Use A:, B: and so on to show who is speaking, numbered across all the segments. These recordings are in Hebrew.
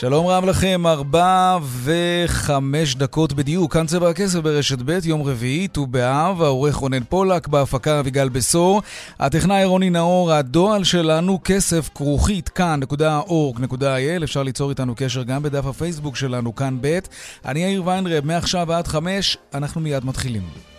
A: שלום רב לכם, ארבע וחמש דקות בדיוק, כאן צבע הכסף ברשת ב', יום רביעי, ט"ו באב, העורך רונן פולק, בהפקה אביגל בשור, הטכנאי רוני נאור, הדועל שלנו, כסף כרוכית כאן.org.il, אפשר ליצור איתנו קשר גם בדף הפייסבוק שלנו, כאן ב', אני יאיר ויינרב, מעכשיו עד חמש, אנחנו מיד מתחילים.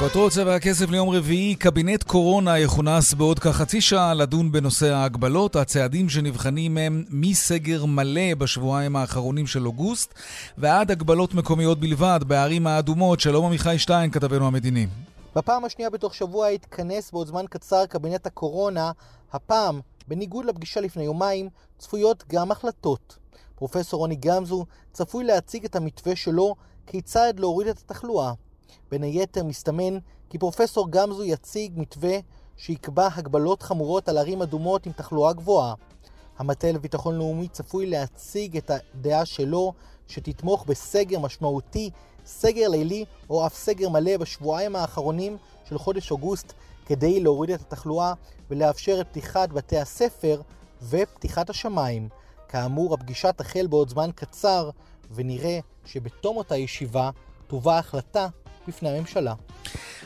A: כותרות צבע הכסף ליום רביעי, קבינט קורונה יכונס בעוד כחצי שעה לדון בנושא ההגבלות. הצעדים שנבחנים הם מסגר מלא בשבועיים האחרונים של אוגוסט ועד הגבלות מקומיות בלבד בערים האדומות. שלום עמיחי שטיין, כתבנו המדיני.
B: בפעם השנייה בתוך שבוע התכנס בעוד זמן קצר קבינט הקורונה. הפעם, בניגוד לפגישה לפני יומיים, צפויות גם החלטות. פרופסור רוני גמזו צפוי להציג את המתווה שלו כיצד להוריד את התחלואה. בין היתר מסתמן כי פרופסור גמזו יציג מתווה שיקבע הגבלות חמורות על ערים אדומות עם תחלואה גבוהה. המטה לביטחון לאומי צפוי להציג את הדעה שלו שתתמוך בסגר משמעותי, סגר לילי או אף סגר מלא בשבועיים האחרונים של חודש אוגוסט כדי להוריד את התחלואה ולאפשר את פתיחת בתי הספר ופתיחת השמיים. כאמור, הפגישה תחל בעוד זמן קצר ונראה שבתום אותה ישיבה תובא החלטה בפני הממשלה.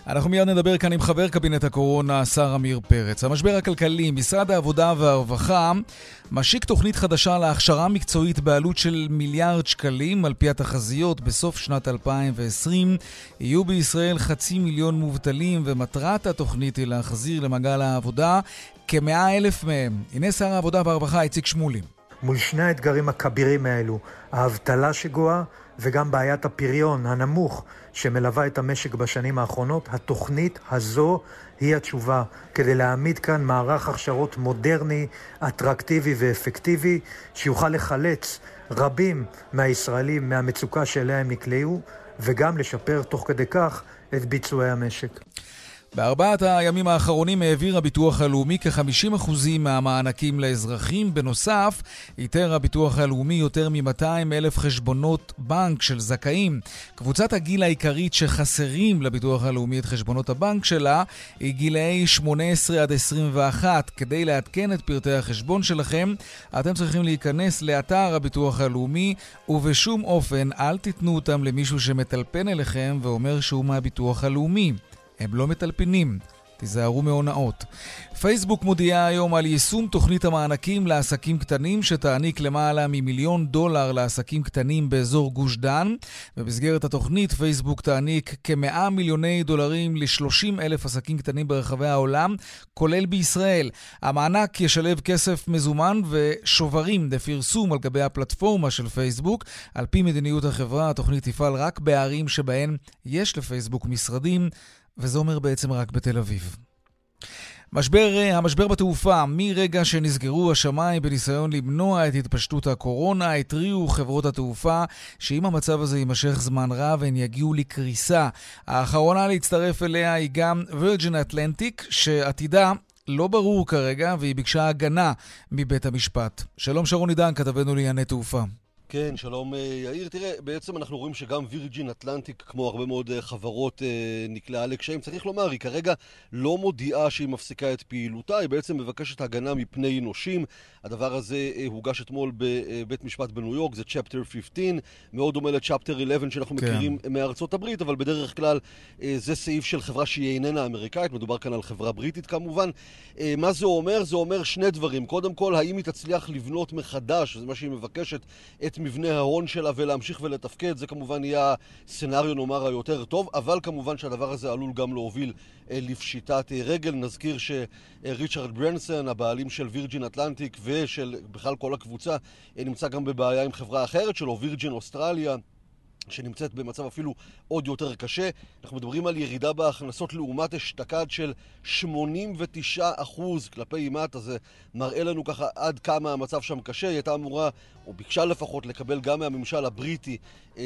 A: אנחנו מיד נדבר כאן עם חבר קבינט הקורונה, השר עמיר פרץ. המשבר הכלכלי, משרד העבודה והרווחה משיק תוכנית חדשה להכשרה מקצועית בעלות של מיליארד שקלים. על פי התחזיות, בסוף שנת 2020 יהיו בישראל חצי מיליון מובטלים, ומטרת התוכנית היא להחזיר למעגל העבודה כמאה אלף מהם. הנה שר העבודה והרווחה איציק שמולי.
C: מול שני האתגרים הכבירים האלו, האבטלה שגואה וגם בעיית הפריון הנמוך שמלווה את המשק בשנים האחרונות, התוכנית הזו היא התשובה כדי להעמיד כאן מערך הכשרות מודרני, אטרקטיבי ואפקטיבי, שיוכל לחלץ רבים מהישראלים מהמצוקה שאליה הם נקלעו, וגם לשפר תוך כדי כך את ביצועי המשק.
A: בארבעת הימים האחרונים העביר הביטוח הלאומי כ-50% מהמענקים לאזרחים. בנוסף, איתר הביטוח הלאומי יותר מ-200 אלף חשבונות בנק של זכאים. קבוצת הגיל העיקרית שחסרים לביטוח הלאומי את חשבונות הבנק שלה היא גילאי 18 עד 21. כדי לעדכן את פרטי החשבון שלכם, אתם צריכים להיכנס לאתר הביטוח הלאומי, ובשום אופן אל תיתנו אותם למישהו שמטלפן אליכם ואומר שהוא מהביטוח הלאומי. הם לא מטלפנים. תיזהרו מהונאות. פייסבוק מודיעה היום על יישום תוכנית המענקים לעסקים קטנים שתעניק למעלה ממיליון דולר לעסקים קטנים באזור גוש דן. במסגרת התוכנית פייסבוק תעניק כמאה מיליוני דולרים ל-30 אלף עסקים קטנים ברחבי העולם, כולל בישראל. המענק ישלב כסף מזומן ושוברים לפרסום על גבי הפלטפורמה של פייסבוק. על פי מדיניות החברה, התוכנית תפעל רק בערים שבהן יש לפייסבוק משרדים. וזה אומר בעצם רק בתל אביב. משבר, המשבר בתעופה, מרגע שנסגרו השמיים בניסיון למנוע את התפשטות הקורונה, התריעו חברות התעופה שאם המצב הזה יימשך זמן רב, הן יגיעו לקריסה. האחרונה להצטרף אליה היא גם וירג'ין אטלנטיק, שעתידה לא ברור כרגע, והיא ביקשה הגנה מבית המשפט. שלום שרון עידן, כתבנו לענייני תעופה.
D: כן, שלום אה, יאיר. תראה, בעצם אנחנו רואים שגם וירג'ין אטלנטיק, כמו הרבה מאוד אה, חברות, אה, נקלעה לקשיים. צריך לומר, היא כרגע לא מודיעה שהיא מפסיקה את פעילותה, היא בעצם מבקשת הגנה מפני נושים. הדבר הזה הוגש אתמול בבית משפט בניו יורק, זה צ'פטר 15, מאוד דומה לצ'פטר 11 שאנחנו כן. מכירים מארצות הברית, אבל בדרך כלל זה סעיף של חברה שהיא איננה אמריקאית, מדובר כאן על חברה בריטית כמובן. מה זה אומר? זה אומר שני דברים. קודם כל, האם היא תצליח לבנות מחדש, זה מה שהיא מבקשת, את את מבנה ההון שלה ולהמשיך ולתפקד, זה כמובן יהיה הסצנריו נאמר היותר טוב, אבל כמובן שהדבר הזה עלול גם להוביל לפשיטת רגל. נזכיר שריצ'רד ברנסון, הבעלים של וירג'ין אטלנטיק ושל בכלל כל הקבוצה, נמצא גם בבעיה עם חברה אחרת שלו, וירג'ין אוסטרליה. שנמצאת במצב אפילו עוד יותר קשה. אנחנו מדברים על ירידה בהכנסות לעומת אשתקד של 89 אחוז כלפי מטה. זה מראה לנו ככה עד כמה המצב שם קשה. היא הייתה אמורה, או ביקשה לפחות, לקבל גם מהממשל הבריטי אה,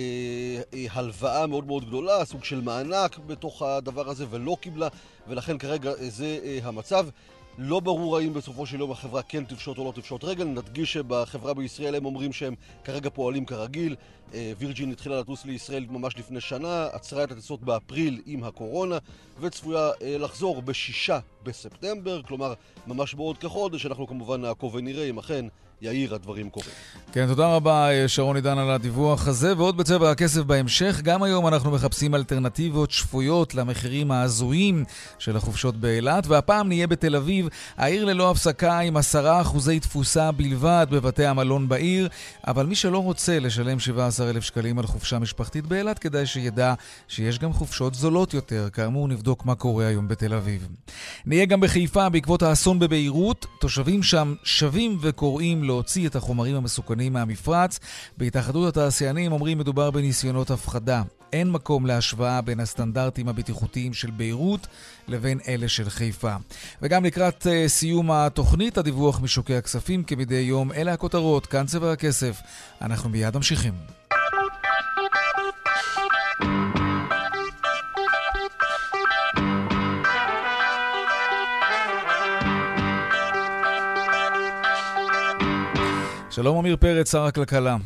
D: אה, הלוואה מאוד מאוד גדולה, סוג של מענק בתוך הדבר הזה, ולא קיבלה, ולכן כרגע זה אה, המצב. לא ברור האם בסופו של יום החברה כן תפשוט או לא תפשוט רגל. נדגיש שבחברה בישראל הם אומרים שהם כרגע פועלים כרגיל. אה, וירג'ין התחילה לטוס לישראל ממש לפני שנה, עצרה את הטיסות באפריל עם הקורונה, וצפויה אה, לחזור בשישה בספטמבר, כלומר ממש בעוד כחודש. אנחנו כמובן נעקוב ונראה אם אכן יאיר, הדברים קורים.
A: כן, תודה רבה, אה, שרון עידן, על הדיווח הזה. ועוד בצבע הכסף בהמשך, גם היום אנחנו מחפשים אלטרנטיבות שפויות למחירים ההזויים של החופשות באילת, והפעם נהיה בתל אביב, העיר ללא הפסקה עם עשרה אחוזי תפוסה בלבד בבתי המלון בעיר, אבל מי שלא רוצה לשלם 17,000 שקלים על חופשה משפחתית באילת, כדאי שידע שיש גם חופשות זולות יותר. כאמור, נבדוק מה קורה היום בתל אביב. נהיה גם בחיפה בעקבות האסון בביירות. תושבים שם שבים וקוראים להוציא את החומרים המסוכנים מהמפרץ. בהתאחדות התעשיינים אומרים מדובר בניסיונות הפחדה. אין מקום להשוואה בין הסטנדרטים הבטיחותיים של ביירות לבין אלה של חיפה. וגם לקראת uh, סיום התוכנית, הדיווח משוקי הכספים כמדי יום. אלה הכותרות, כאן צבע הכסף. אנחנו מיד ממשיכים. שלום עמיר פרץ, שר הכלכלה.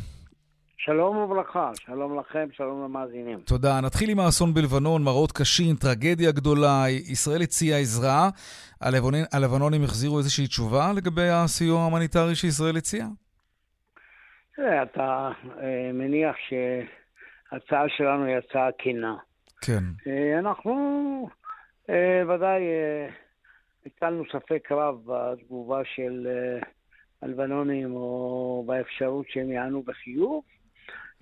E: שלום וברכה, שלום לכם, שלום למאזינים.
A: תודה. נתחיל עם האסון בלבנון, מראות קשים, טרגדיה גדולה. ישראל הציעה עזרה. הלבנונים, הלבנונים החזירו איזושהי תשובה לגבי הסיוע ההומניטרי שישראל הציעה?
E: תראה, אתה אה, מניח שההצעה שלנו היא הצעה כנה.
A: כן.
E: אה, אנחנו אה, ודאי הטלנו ספק רב בתגובה של... הלבנונים או באפשרות שהם יענו בחיוב.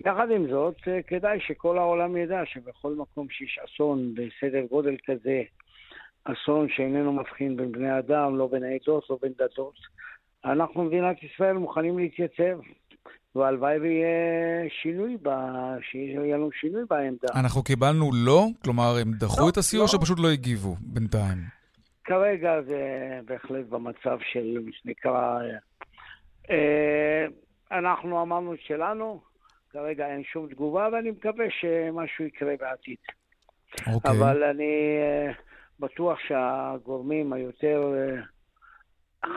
E: יחד עם זאת, אה, כדאי שכל העולם ידע שבכל מקום שיש אסון בסדר גודל כזה, אסון שאיננו מבחין בין בני אדם, לא בין עדות, לא בין דתות, אנחנו, מדינת ישראל, מוכנים להתייצב. והלוואי ויהיה שינוי, ב... שיהיה לנו שינוי בעמדה.
A: אנחנו קיבלנו לא? כלומר, הם דחו לא, את הסיוע לא. שפשוט לא הגיבו בינתיים?
E: כרגע זה בהחלט במצב של, מה שנקרא, אנחנו אמרנו את שלנו, כרגע אין שום תגובה, ואני מקווה שמשהו יקרה בעתיד.
A: אוקיי. Okay.
E: אבל אני אה, בטוח שהגורמים היותר אה,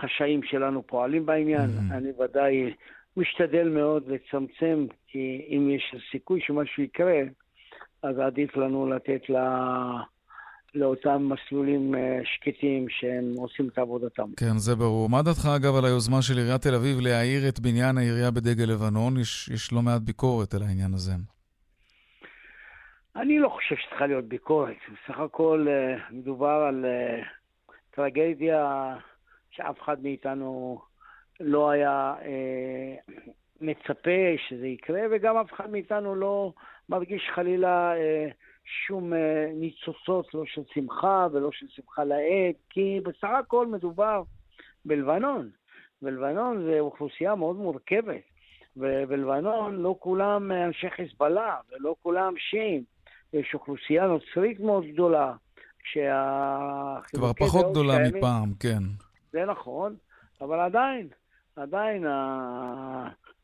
E: חשאיים שלנו פועלים בעניין. Mm-hmm. אני ודאי משתדל מאוד לצמצם, כי אם יש סיכוי שמשהו יקרה, אז עדיף לנו לתת לה... לאותם מסלולים אה, שקטים שהם עושים את עבודתם.
A: כן, זה ברור. מה דעתך, אגב, על היוזמה של עיריית תל אביב להאיר את בניין העירייה בדגל לבנון? יש, יש לא מעט ביקורת על העניין הזה.
E: אני לא חושב שצריכה להיות ביקורת. בסך הכל אה, מדובר על אה, טרגדיה שאף אחד מאיתנו לא היה מצפה שזה יקרה, וגם אף אחד מאיתנו לא מרגיש חלילה שום אה, ניצוצות, לא של שמחה ולא של שמחה לאיד, כי בסך הכל מדובר בלבנון. בלבנון זה אוכלוסייה מאוד מורכבת, ובלבנון לא כולם אנשי חיזבאללה ולא כולם שיעים. יש אוכלוסייה נוצרית מאוד גדולה,
A: כבר פחות גדולה קיימים, מפעם, כן.
E: זה נכון, אבל עדיין, עדיין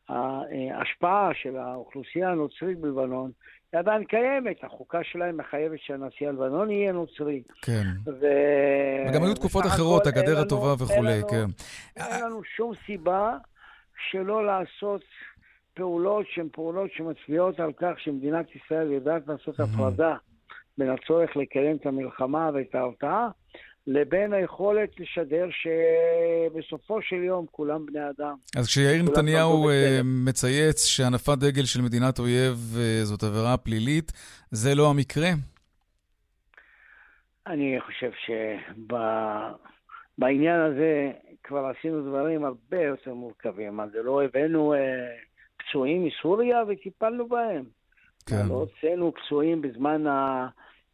E: ההשפעה של האוכלוסייה הנוצרית בלבנון היא עדיין קיימת, החוקה שלהם מחייבת שהנשיא הלבנון יהיה נוצרי.
A: כן. ו... וגם היו תקופות אחרות, הגדר הטובה וכולי, כן.
E: אין לנו שום סיבה שלא לעשות פעולות שהן פעולות שמצביעות על כך שמדינת ישראל יודעת לעשות הפרדה בין הצורך לקיים את המלחמה ואת ההרתעה, לבין היכולת לשדר שבסופו של יום כולם בני אדם.
A: אז כשיאיר נתניהו אה, מצייץ שהנפת דגל של מדינת אויב אה, זאת עבירה פלילית, זה לא המקרה?
E: אני חושב שבעניין הזה כבר עשינו דברים הרבה יותר מורכבים. אז לא הבאנו אה, פצועים מסוריה וטיפלנו בהם.
A: כן.
E: לא הוצאנו פצועים בזמן ה...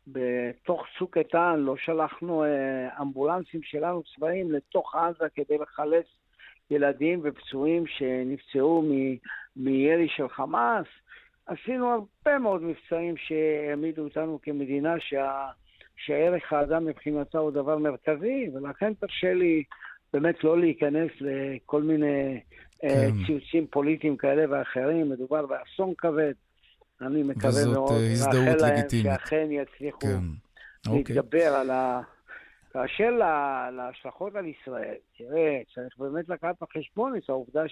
E: בתוך צוק איתן, לא שלחנו אה, אמבולנסים שלנו צבאיים לתוך עזה כדי לחלץ ילדים ופצועים שנפצעו מ... מירי של חמאס. עשינו הרבה מאוד מבצעים שהעמידו אותנו כמדינה שה... שערך האדם מבחינתה הוא דבר מרכזי, ולכן תרשה לי באמת לא להיכנס לכל מיני אה,
A: כן.
E: ציוצים פוליטיים כאלה ואחרים. מדובר באסון כבד. אני מקווה
A: וזאת,
E: מאוד,
A: אה, הזדהות
E: מאחל להם
A: לגיטימית.
E: שאכן יצליחו
A: כן. אוקיי.
E: להתגבר על ה... באשר לה- להשלכות על ישראל, תראה, צריך באמת לקחת בחשבון את העובדה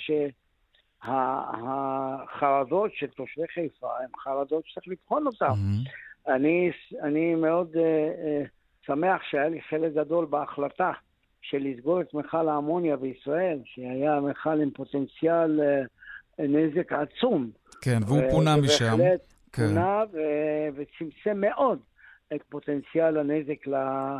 E: שהחרדות של תושבי חיפה הן חרדות שצריך לבחון אותן.
A: מהמם.
E: אני, אני מאוד uh, uh, שמח שהיה לי חלק גדול בהחלטה של לסגור את מכל האמוניה בישראל, שהיה מכל עם פוטנציאל uh, נזק עצום.
A: כן, והוא
E: ו-
A: פונה משם.
E: ובהחלט
A: כן.
E: פונה ו- וצמצם מאוד את פוטנציאל הנזק ל-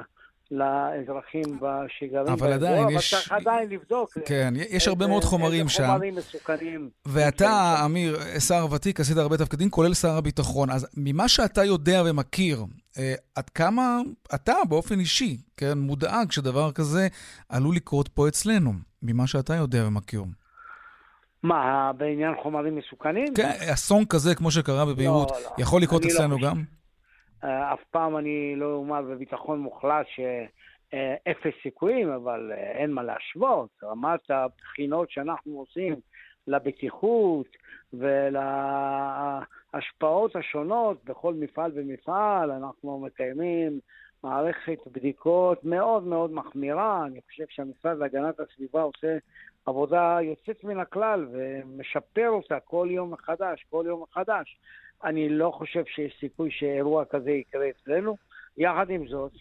E: לאזרחים שגרים
A: אבל
E: באזור,
A: עדיין
E: אבל
A: יש-
E: צריך עדיין לבדוק.
A: כן, יש הרבה מאוד חומרים שם.
E: חומרים מסוכנים.
A: ואתה, אמיר, שר ותיק, עשית הרבה תפקידים, כולל שר הביטחון. אז ממה שאתה יודע ומכיר, אה, עד כמה אתה באופן אישי, כן, מודאג שדבר כזה עלול לקרות פה אצלנו, ממה שאתה יודע ומכיר.
E: מה, בעניין חומרים מסוכנים?
A: כן, אסון כזה, כמו שקרה בביירות,
E: לא, לא.
A: יכול לקרות
E: לא
A: אצלנו
E: חושב.
A: גם?
E: אה, אף פעם אני לא אומר בביטחון מוחלט שאפס סיכויים, אבל אה, אין מה להשוות. רמת הבחינות שאנחנו עושים לבטיחות ולהשפעות השונות בכל מפעל ומפעל, אנחנו מקיימים מערכת בדיקות מאוד מאוד מחמירה. אני חושב שהמשרד להגנת הסביבה עושה עבודה יוצאת מן הכלל ומשפר אותה כל יום מחדש, כל יום מחדש. אני לא חושב שיש סיכוי שאירוע כזה יקרה אצלנו. יחד עם זאת,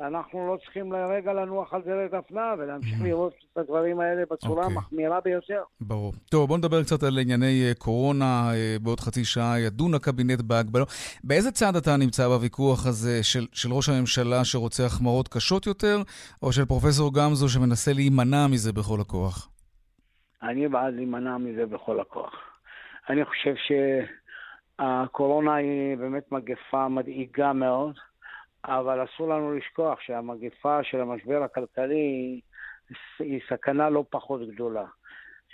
E: אנחנו לא צריכים לרגע לנוח על דלת הפנה ולהמשיך לראות את הדברים האלה בצורה
A: אוקיי.
E: המחמירה ביותר.
A: ברור. טוב, בואו נדבר קצת על ענייני אה, קורונה. אה, בעוד חצי שעה ידון הקבינט בהגבלות. באיזה צד אתה נמצא בוויכוח הזה של, של ראש הממשלה שרוצה החמרות קשות יותר, או של פרופסור גמזו שמנסה להימנע מזה בכל הכוח?
E: אני בעד להימנע מזה בכל הכוח. אני חושב שהקורונה היא באמת מגפה מדאיגה מאוד, אבל אסור לנו לשכוח שהמגפה של המשבר הכלכלי היא- סכנה לא פחות גדולה.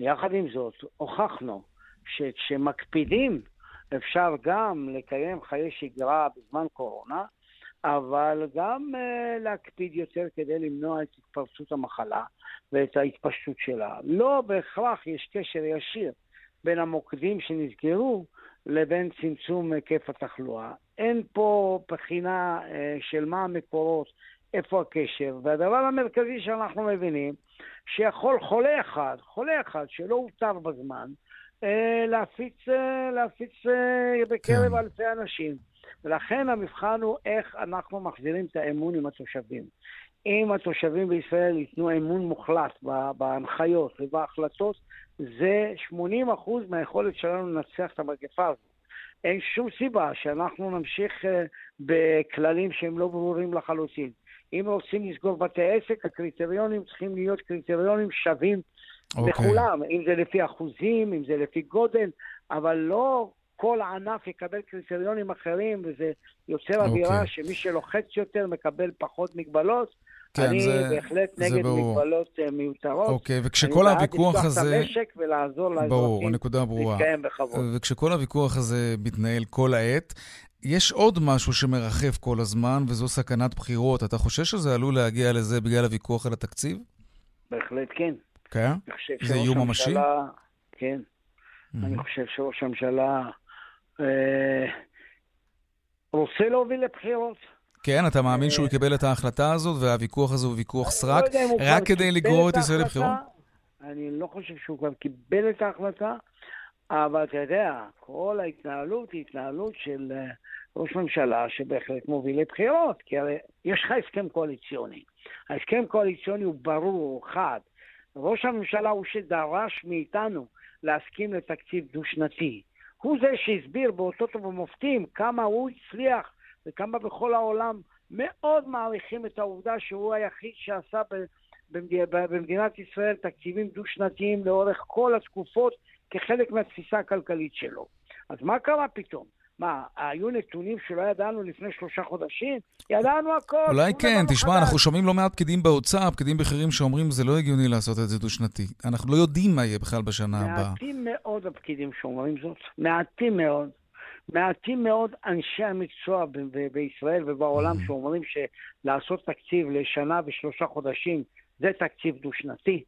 E: יחד עם זאת, הוכחנו שכשמקפידים אפשר גם לקיים חיי שגרה בזמן קורונה, אבל גם uh, להקפיד יותר כדי למנוע את התפרצות המחלה ואת ההתפשטות שלה. לא בהכרח יש קשר ישיר בין המוקדים שנסגרו לבין צמצום היקף התחלואה. אין פה בחינה uh, של מה המקורות, איפה הקשר, והדבר המרכזי שאנחנו מבינים, שיכול חולה אחד, חולה אחד שלא אותר בזמן, אה, להפיץ, להפיץ בקרב
A: כן.
E: אלפי אנשים. ולכן המבחן הוא איך אנחנו מחזירים את האמון עם התושבים. אם התושבים בישראל ייתנו אמון מוחלט בהנחיות ובהחלטות, זה 80% מהיכולת שלנו לנצח את המגפה הזאת. אין שום סיבה שאנחנו נמשיך אה, בכללים שהם לא ברורים לחלוטין. אם רוצים לסגור בתי עסק, הקריטריונים צריכים להיות קריטריונים שווים
A: אוקיי.
E: לכולם, אם זה לפי אחוזים, אם זה לפי גודל, אבל לא כל ענף יקבל קריטריונים אחרים, וזה יוצר אווירה
A: אוקיי.
E: שמי שלוחץ יותר מקבל פחות מגבלות.
A: כן,
E: אני
A: זה-
E: בהחלט
A: זה
E: נגד
A: ברור.
E: מגבלות אה, מיותרות.
A: אוקיי, וכשכל הוויכוח
E: אני
A: הזה...
E: בעד לפתוח את המשק ולעזור
A: ברור,
E: לאזרחים
A: הנקודה ברורה.
E: להתקיים בכבוד.
A: וכשכל הוויכוח הזה מתנהל כל העת, יש עוד משהו שמרחף כל הזמן, וזו סכנת בחירות. אתה חושב שזה עלול להגיע לזה בגלל הוויכוח על התקציב?
E: בהחלט כן.
A: כן?
E: אני
A: זה איום ממשי?
E: כן. אני
A: Mhm.
E: חושב שראש הממשלה רוצה להוביל לבחירות.
A: כן, אתה מאמין שהוא
E: אה,
A: יקבל את ההחלטה הזאת, והוויכוח הזה הוא ויכוח סרק,
E: לא הוא
A: רק כדי לגרור את ישראל. לבחירות?
E: אני לא חושב שהוא כבר קיבל את ההחלטה, אבל אתה יודע, כל ההתנהלות היא התנהלות של אה, ראש ממשלה שבהחלט מוביל לבחירות, כי הרי יש לך הסכם קואליציוני. ההסכם הקואליציוני הוא ברור, הוא חד. ראש הממשלה הוא שדרש מאיתנו להסכים לתקציב דו-שנתי. הוא זה שהסביר באותות ובמופתים כמה הוא הצליח וכמה בכל העולם מאוד מעריכים את העובדה שהוא היחיד שעשה במדינת ישראל תקציבים דו-שנתיים לאורך כל התקופות כחלק מהתפיסה הכלכלית שלו. אז מה קרה פתאום? מה, היו נתונים שלא ידענו לפני שלושה חודשים? ידענו הכל.
A: אולי כן, תשמע, אנחנו שומעים לא מעט פקידים באוצר, פקידים בכירים שאומרים זה לא הגיוני לעשות את זה דו-שנתי. אנחנו לא יודעים מה יהיה בכלל בשנה הבאה.
E: מעטים מאוד הפקידים שאומרים זאת, מעטים מאוד. מעטים מאוד אנשי המקצוע ב- ב- בישראל ובעולם
A: Mm-hmm.
E: שאומרים שלעשות תקציב לשנה ושלושה חודשים זה תקציב דו-שנתי.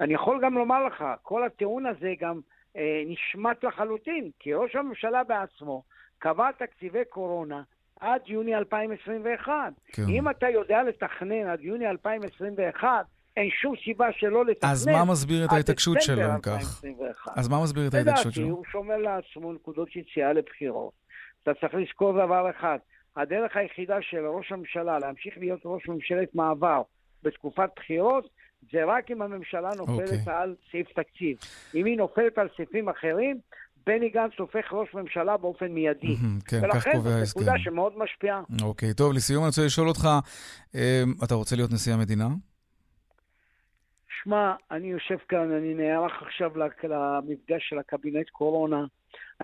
E: אני יכול גם לומר לך, כל הטיעון הזה גם אה, נשמט לחלוטין, כי ראש הממשלה בעצמו קבע תקציבי קורונה עד יוני 2021.
A: כן.
E: אם אתה יודע לתכנן עד יוני 2021, אין שום סיבה שלא לתכנן.
A: אז מה מסביר את ההתעקשות שלו, אם כך?
E: 2021.
A: אז מה מסביר את ההתעקשות
E: לדעתי,
A: שלו?
E: הוא שומר לעצמו נקודות יציאה לבחירות. אתה צריך לזכור דבר אחד, הדרך היחידה של ראש הממשלה להמשיך להיות ראש ממשלת מעבר בתקופת בחירות, זה רק אם הממשלה נופלת
A: אוקיי.
E: על סעיף תקציב. אם היא נופלת על סעיפים אחרים, בני גנץ הופך ראש ממשלה באופן מיידי.
A: כן, כך
E: ולכן
A: קובע
E: זו
A: ההסכם.
E: נקודה שמאוד משפיעה.
A: אוקיי, טוב, לסיום אני רוצה לשאול אותך, אה, אתה רוצה להיות נשיא המדינה?
E: שמע, אני יושב כאן, אני נערך עכשיו למפגש של הקבינט קורונה.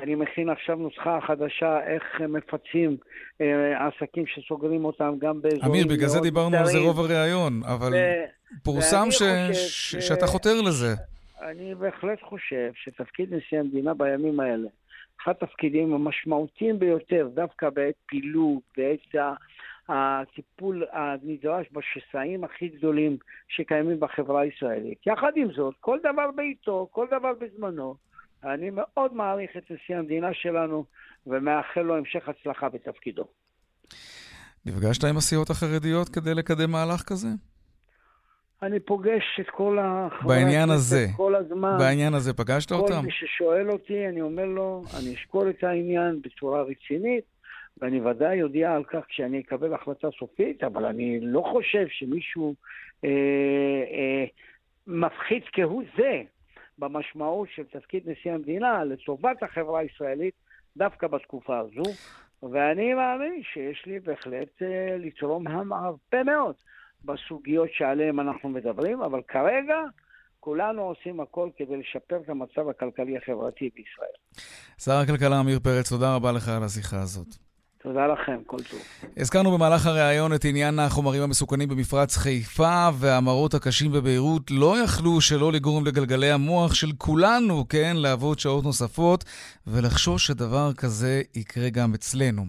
E: אני מכין עכשיו נוסחה חדשה איך מפצים אה, עסקים שסוגרים אותם גם באזורים
A: אמיר, בגלל זה דיברנו על זה. רוב הראיון, אבל
E: ו-
A: פורסם ש- ש- שאתה חותר לזה.
E: אני בהחלט חושב שתפקיד נשיא המדינה בימים האלה, אחד התפקידים המשמעותיים ביותר, דווקא בעת פילוג, בעת הטיפול הנדרש בשסעים הכי גדולים שקיימים בחברה הישראלית. יחד עם זאת, כל דבר בעיתו, כל דבר בזמנו. אני מאוד מעריך את נשיא המדינה שלנו ומאחל לו המשך הצלחה בתפקידו.
A: נפגשת עם הסיעות החרדיות כדי לקדם מהלך כזה?
E: אני פוגש את כל החברי
A: בעניין הזה.
E: כל הזמן.
A: בעניין הזה פגשת
E: כל
A: אותם?
E: מי ששואל אותי, אני אומר לו, אני אשקול את העניין בצורה רצינית, ואני ודאי אודיע על כך כשאני אקבל החלטה סופית, אבל אני לא חושב שמישהו אה, אה, מפחית כהוא זה במשמעות של תפקיד נשיא המדינה לטובת החברה הישראלית דווקא בתקופה הזו, ואני מאמין שיש לי בהחלט אה, לתרום הרבה מאוד בסוגיות שעליהן אנחנו מדברים, אבל כרגע כולנו עושים הכל כדי לשפר את המצב הכלכלי-החברתי בישראל.
A: שר הכלכלה עמיר פרץ, תודה רבה לך על השיחה הזאת.
E: תודה לכם, כל טוב.
A: הזכרנו במהלך הריאיון את עניין החומרים המסוכנים במפרץ חיפה, והמראות הקשים בביירות לא יכלו שלא לגרום לגלגלי המוח של כולנו, כן, לעבוד שעות נוספות, ולחשוש שדבר כזה יקרה גם אצלנו.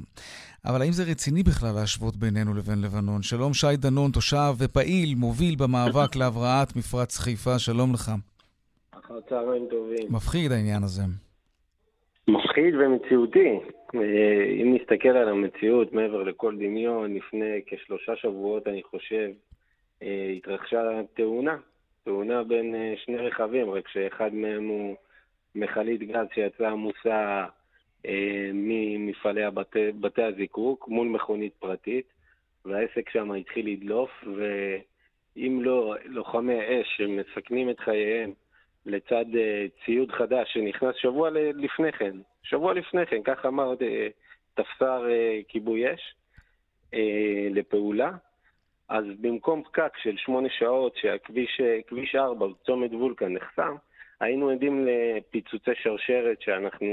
A: אבל האם זה רציני בכלל להשוות בינינו לבין לבנון? שלום שי דנון, תושב ופעיל, מוביל במאבק להבראת מפרץ חיפה, שלום לך.
F: אחר צהריים טובים.
A: מפחיד העניין הזה.
F: מפחיד ומציאותי. אה, אם נסתכל על המציאות מעבר לכל דמיון, לפני כשלושה שבועות, אני חושב, אה, התרחשה תאונה. תאונה בין אה, שני רכבים, רק שאחד מהם הוא מכלית גז שיצאה עמוסה ממפעלי הבתי, בתי הזיקוק מול מכונית פרטית, והעסק שם התחיל לדלוף, ואם לא לוחמי אש שמסכנים את חייהם לצד אה, ציוד חדש שנכנס שבוע לפני כן, שבוע לפני כן, כך אמר אה, תפסר אה, כיבוי אש אה, לפעולה. אז במקום פקק של שמונה שעות שהכביש אה, כביש 4 בצומת וולקן נחסם, היינו עדים לפיצוצי שרשרת שאנחנו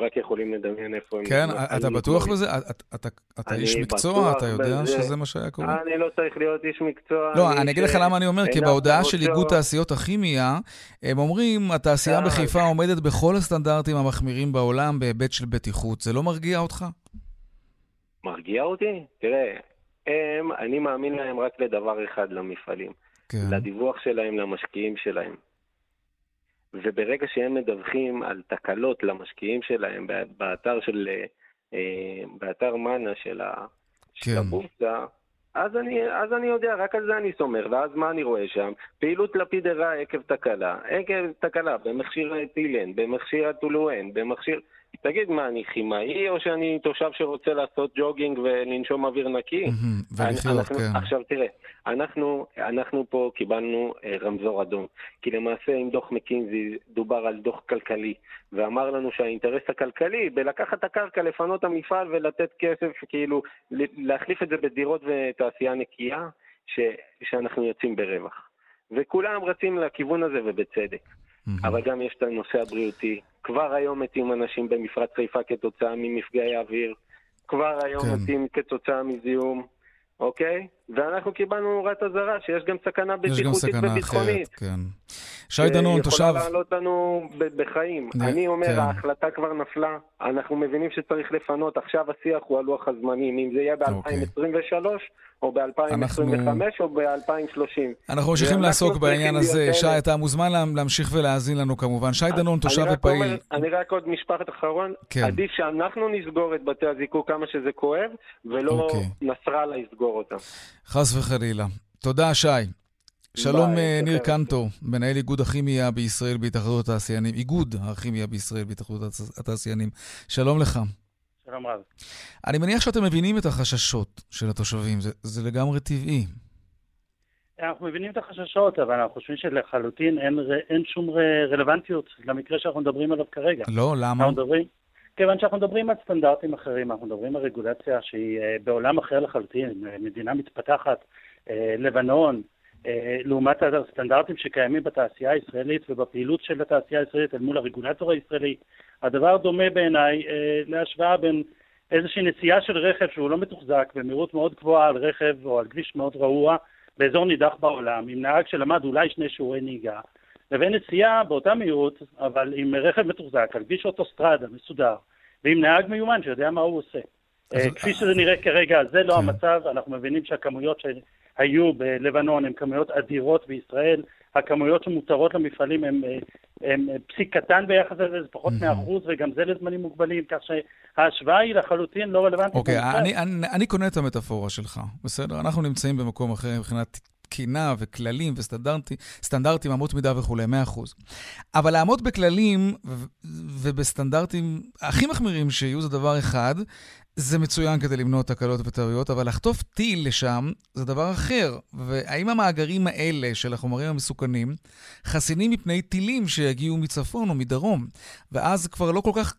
F: רק יכולים לדמיין איפה הם...
A: כן, אתה בטוח. בזה? אתה- איש מקצוע? אתה יודע. שזה מה שהיה קורה?
F: אני לא צריך להיות איש מקצוע.
A: לא, אני אגיד לך למה אני אומר, כי בהודעה של איגוד תעשיות הכימיה, הם אומרים, התעשייה
F: אה.
A: בחיפה עומדת בכל הסטנדרטים המחמירים בעולם בהיבט של בטיחות. זה לא מרגיע אותך?
F: מרגיע אותי? תראה, הם, אני מאמין להם רק לדבר אחד למפעלים,
A: כן.
F: לדיווח שלהם למשקיעים שלהם. וברגע שהם מדווחים על תקלות למשקיעים שלהם באתר של, אה, באתר מנה של, ה, של
A: כן.
F: הבורסה, אז אני, אז אני יודע, רק על זה אני סומך, ואז מה אני רואה שם? פעילות לפיד אירע עקב תקלה, עקב תקלה במכשיר טילן, במכשיר הטולואן, במכשיר... תגיד, מה, אני כימאי או שאני תושב שרוצה לעשות ג'וגינג ולנשום אוויר נקי?
A: ולחיות, כן.
F: עכשיו תראה, אנחנו, אנחנו פה קיבלנו אה, רמזור אדום, כי למעשה עם דוח מקינזי דובר על דוח כלכלי, ואמר לנו שהאינטרס הכלכלי בלקחת את הקרקע, לפנות המפעל ולתת כסף, כאילו, להחליף את זה בדירות ותעשייה נקייה, ש, שאנחנו יוצאים ברווח. וכולם רצים לכיוון הזה ובצדק. אבל גם יש את הנושא הבריאותי. כבר היום מתים אנשים במפרץ חיפה כתוצאה ממפגעי אוויר, כבר היום
A: כן.
F: מתים כתוצאה מזיהום, אוקיי? ואנחנו קיבלנו הוראת אזהרה שיש גם סכנה
A: יש גם
F: בטיחותית
A: סכנה
F: וביטחונית.
A: אחרת, כן. שי דנון, תושב...
F: שיכולה לעלות לנו בחיים.
A: נ-
F: אני אומר,
A: כן.
F: ההחלטה כבר נפלה, אנחנו מבינים שצריך לפנות, עכשיו השיח הוא על לוח הזמנים, אם זה יהיה
A: אוקיי.
F: ב-2023, או ב-2025, או ב-2030.
A: אנחנו ממשיכים לעסוק בעניין הזה. שי, אתה מוזמן לה- להמשיך ולהאזין לנו כמובן. שי דנון, תושב ופעיל.
F: אומר- אני רק עוד משפט אחרון,
A: כן.
F: עדיף שאנחנו נסגור את בתי הזיקוק כמה שזה כואב, ולא
A: אוקיי.
F: נסראללה יסגור אותם.
A: חס וחלילה. תודה, שי. שלום,
F: ביי,
A: אה, ניר. קנטור, מנהל איגוד הכימיה בישראל בהתאחדות התעשיינים, איגוד הכימיה בישראל בהתאחדות התעש- התעשיינים. שלום לך.
G: שלום רב.
A: אני מניח שאתם מבינים את החששות של התושבים, זה, זה לגמרי טבעי.
G: אנחנו מבינים את החששות, אבל אנחנו חושבים שלחלוטין אין, אין שום רלוונטיות למקרה שאנחנו מדברים עליו כרגע.
A: לא, למה?
G: אנחנו מדברים, כיוון שאנחנו מדברים על סטנדרטים אחרים, אנחנו מדברים על רגולציה שהיא אה, בעולם אחר לחלוטין, מדינה מתפתחת, אה, לבנון, לעומת הסטנדרטים שקיימים בתעשייה הישראלית ובפעילות של התעשייה הישראלית אל מול הרגולטור הישראלי. הדבר דומה בעיניי אה, להשוואה בין איזושהי נסיעה של רכב שהוא לא מתוחזק במהירות מאוד גבוהה על רכב או על כביש מאוד רעוע באזור נידח בעולם, עם נהג שלמד אולי שני שיעורי נהיגה, לבין נסיעה באותה מהירות, אבל עם רכב מתוחזק על כביש אוטוסטרדה מסודר, ועם נהג מיומן שיודע מה הוא עושה. אה, כפי שזה נראה כרגע, זה לא
A: כן.
G: המצב, אנחנו מבינים שהכמויות שהיו בלבנון הן כמויות אדירות בישראל, הכמויות שמותרות למפעלים הן אה, פסיק קטן ביחס לזה, זה פחות מאחוז, וגם זה לזמנים מוגבלים, כך שההשוואה היא לחלוטין לא רלוונטית.
A: אוקיי. אני, אני, אני קונה את המטאפורה שלך, בסדר? אנחנו נמצאים במקום אחר מבחינת תקינה וכללים וסטנדרטים, סטנדרטים, אמות מידה וכולי, 100%. אבל לעמוד בכללים ובסטנדרטים הכי מחמירים שיהיו זה דבר אחד, זה מצוין כדי למנוע תקלות וטעויות, אבל לחטוף טיל לשם זה דבר אחר. והאם המאגרים האלה של החומרים המסוכנים חסינים מפני טילים שיגיעו מצפון או מדרום? ואז כבר לא כל כך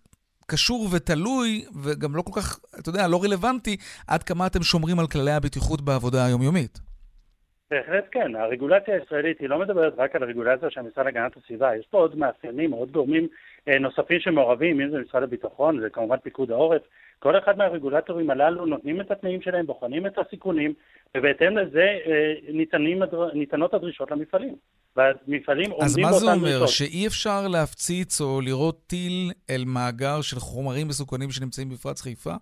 A: קשור ותלוי, וגם לא כל כך, אתה יודע, לא רלוונטי, עד כמה אתם שומרים על כללי הבטיחות בעבודה היומיומית.
G: בהחלט כן, הרגולציה הישראלית היא לא מדברת רק על הרגולציה של המשרד להגנת הסביבה, יש פה עוד מאפיינים, עוד גורמים נוספים שמעורבים, אם זה משרד הביטחון, זה כמובן פיקוד העורף, כל אחד מהרגולטורים הללו נותנים את התנאים שלהם, בוחנים את הסיכונים, ובהתאם לזה אה, ניתנים, ניתנות הדרישות למפעלים. והמפעלים
A: אז
G: עומדים
A: מה זה
G: באותן
A: אומר?
G: דרישות.
A: שאי אפשר להפציץ או לירות טיל אל מאגר של חומרים מסוכנים שנמצאים במפרץ חיפה?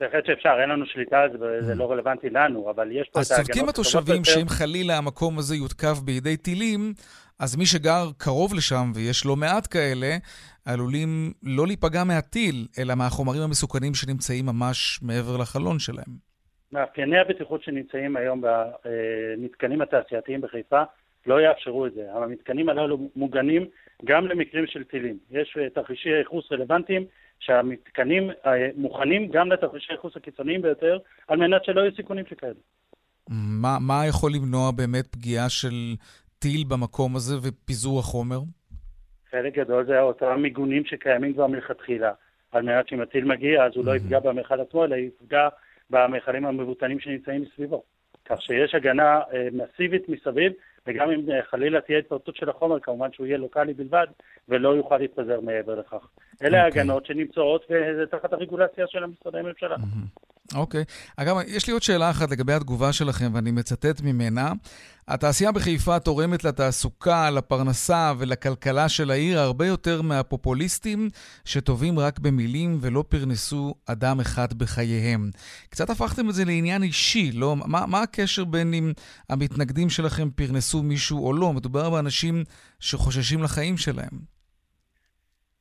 G: בהחלט שאפשר, אין לנו שליטה על זה, וזה לא רלוונטי לנו, אבל יש פה
A: אז
G: את ההגנות
A: צודקים
G: הטובות
A: התושבים. שאם חלילה המקום הזה יותקף בידי טילים, אז מי שגר קרוב לשם, ויש לא מעט כאלה, עלולים לא להיפגע מהטיל, אלא מהחומרים המסוכנים שנמצאים ממש מעבר לחלון שלהם.
G: מאפייני הבטיחות שנמצאים היום במתקנים התעשייתיים בחיפה לא יאפשרו את זה. המתקנים הללו מוגנים גם למקרים של טילים. יש אה, תרחישי ייחוס רלוונטיים שהמתקנים אה, מוכנים גם לתרחישי ייחוס הקיצוניים ביותר על מנת שלא יהיו סיכונים שכאלה.
A: מה, מה יכול למנוע באמת פגיעה של טיל במקום הזה ופיזור החומר?
G: חלק גדול זה אותם מיגונים שקיימים כבר מלכתחילה, על מנת שאם הטיל מגיע אז הוא לא יפגע במכל עצמו, אלא יפגע במכלים המבוטנים שנמצאים מסביבו. כך שיש הגנה אה, מסיבית מסביב, וגם אם אה, חלילה תהיה התפרצות של החומר, כמובן שהוא יהיה לוקאלי בלבד, ולא יוכל להתפזר מעבר לכך. אלה
A: אוקיי.
G: ההגנות שנמצאות, וזה תחת הרגולציה של המשרדי הממשלה.
A: אוקיי. אגב, יש לי עוד שאלה אחת לגבי התגובה שלכם, ואני מצטט ממנה. התעשייה בחיפה תורמת לתעסוקה, לפרנסה ולכלכלה של העיר הרבה יותר מהפופוליסטים שטובים רק במילים ולא פרנסו אדם אחד בחייהם. קצת הפכתם את זה לעניין אישי, לא? מה, מה הקשר בין אם המתנגדים שלכם פרנסו מישהו או לא? מדובר באנשים שחוששים לחיים שלהם.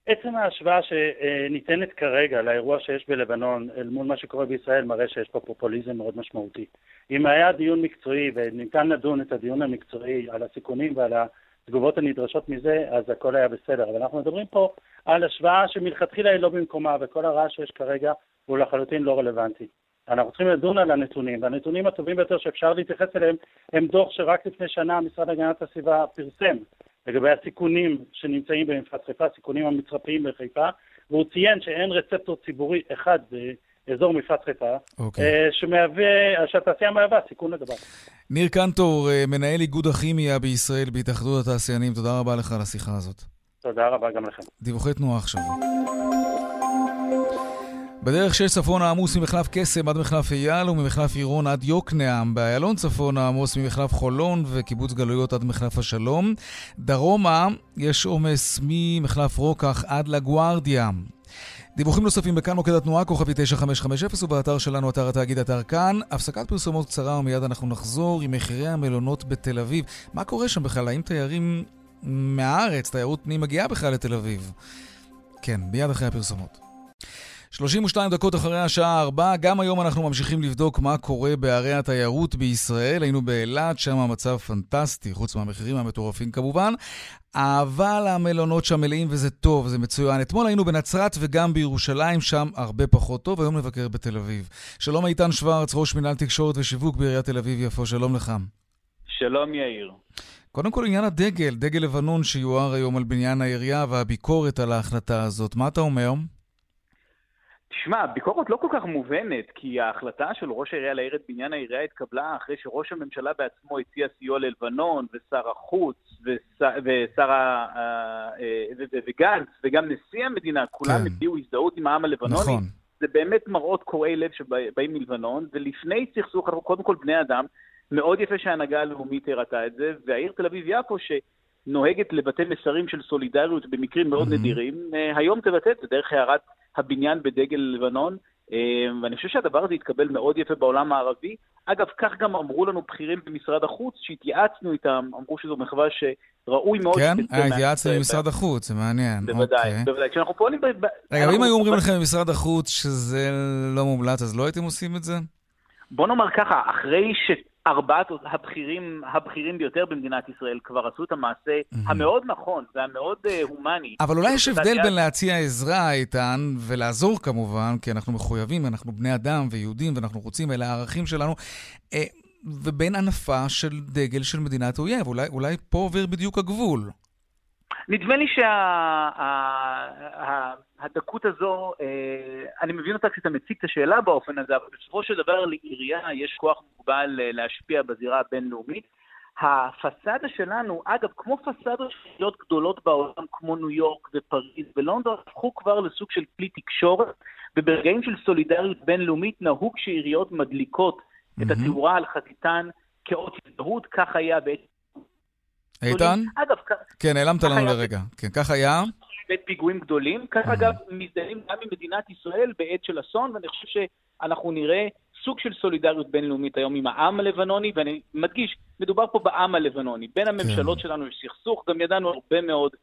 G: עצם ההשוואה שניתנת כרגע לאירוע שיש בלבנון אל מול מה שקורה בישראל מראה שיש פה פופוליזם מאוד משמעותי. אם היה דיון מקצועי וניתן לדון את הדיון המקצועי על הסיכונים ועל התגובות הנדרשות מזה, אז הכל היה בסדר. אבל אנחנו מדברים פה על השוואה שמלכתחילה היא לא במקומה, וכל הרעש שיש כרגע הוא לחלוטין לא רלוונטי. אנחנו צריכים לדון על הנתונים, והנתונים הטובים ביותר שאפשר להתייחס אליהם הם דוח שרק לפני שנה המשרד להגנת הסביבה פרסם לגבי הסיכונים שנמצאים במפרץ חיפה, הסיכונים המצרפיים בחיפה, והוא ציין שאין רצפטור ציבורי אחד באזור מפרץ חיפה,
A: אוקיי.
G: אה, שמהווה, שהתעשייה מהווה סיכון לדבר.
A: ניר קנטור, אה, מנהל איגוד הכימיה בישראל בהתאחדות התעשיינים, תודה רבה לך על השיחה הזאת.
G: תודה רבה גם לכם.
A: דיווחי תנועה עכשיו. בדרך שש צפונה עמוס ממחלף קסם עד מחלף אייל וממחלף עירון עד יוקנעם. באיילון צפונה עמוס ממחלף חולון וקיבוץ גלויות עד מחלף השלום. דרומה יש עומס ממחלף רוקח עד לגוארדיה. דיווחים נוספים בכאן מוקד התנועה, כוכבי 9550 ובאתר שלנו, אתר התאגיד, אתר כאן. הפסקת פרסומות קצרה ומיד אנחנו נחזור עם מחירי המלונות בתל אביב. מה קורה שם בכלל? האם תיירים מהארץ, תיירות פנים מגיעה בכלל לתל אביב? כן, מיד אחרי הפרסומות. 32 דקות אחרי השעה 4, גם היום אנחנו ממשיכים לבדוק מה קורה בערי התיירות בישראל. היינו באילת, שם המצב פנטסטי, חוץ מהמחירים המטורפים כמובן, אבל המלונות שם מלאים וזה טוב, זה מצוין. אתמול היינו בנצרת וגם בירושלים, שם הרבה פחות טוב, היום נבקר בתל אביב. שלום איתן שוורץ, ראש מנהל תקשורת ושיווק בעיריית תל אביב-יפו, שלום לך.
H: שלום יאיר.
A: קודם כל עניין הדגל, דגל לבנון שיואר היום על בניין העירייה והביקורת על ההחלטה הזאת. מה אתה אומר?
H: תשמע, הביקורת לא כל כך מובנת, כי ההחלטה של ראש העירייה להעיר את בניין העירייה התקבלה אחרי שראש הממשלה בעצמו הציע סיוע ללבנון, ושר החוץ, ושר ה... אה, וגנץ, וגם נשיא המדינה, כולם כן. הביעו הזדהות עם העם הלבנוני. נכון. זה באמת מראות קורעי לב שבאים מלבנון, ולפני סכסוך אנחנו קודם כל בני אדם. מאוד יפה שההנהגה הלאומית הראתה את זה, והעיר תל אביב-יפו, שנוהגת לבטא מסרים של סולידריות במקרים מאוד mm-hmm. נדירים, אה, היום תבטא את זה דרך הערת הבניין בדגל לבנון, אה, ואני חושב שהדבר הזה התקבל מאוד יפה בעולם הערבי. אגב, כך גם אמרו לנו בכירים במשרד החוץ, שהתייעצנו איתם, אמרו שזו מחווה שראוי מאוד...
A: כן? אה, התייעצנו עם משרד החוץ, זה מעניין.
H: בוודאי, אוקיי. בוודאי. כשאנחנו פועלים...
A: רגע, ואם היו אומרים לכם במשרד החוץ שזה לא מומלץ, אז לא הייתם עושים את זה?
H: בוא נאמר ככה, אחרי ש... ארבעת הבכירים, הבכירים ביותר במדינת ישראל כבר עשו את המעשה mm-hmm. המאוד נכון והמאוד uh, הומני.
A: אבל אולי יש הבדל בין להציע עזרה, איתן, ולעזור כמובן, כי אנחנו מחויבים, אנחנו בני אדם ויהודים ואנחנו רוצים, אלה הערכים שלנו, uh, ובין הנפה של דגל של מדינת אויב. אולי, אולי פה עובר בדיוק הגבול.
H: נדמה לי שהדקות הזו, אה, אני מבין אותה כשאתה מציג את השאלה באופן הזה, אבל בסופו של דבר לעירייה יש כוח מוגבל אה, להשפיע בזירה הבינלאומית. הפסאדה שלנו, אגב, כמו פסאדות שליליות גדולות בעולם, כמו ניו יורק ופריז ולונדון, הפכו כבר לסוג של כלי תקשורת, וברגעים של סולידריות בינלאומית נהוג שעיריות מדליקות mm-hmm. את התאורה על חזיתן כאות הזדהות, כך היה בעצם
A: איתן? אגב, כן, נעלמת לנו לרגע. כן, כך היה.
H: בית פיגועים גדולים. כך אגב, מזדהים גם עם מדינת ישראל בעת של אסון, ואני חושב שאנחנו נראה סוג של סולידריות בינלאומית היום עם העם הלבנוני, ואני מדגיש, מדובר פה בעם הלבנוני. בין הממשלות כן. שלנו יש סכסוך, גם ידענו הרבה מאוד אה,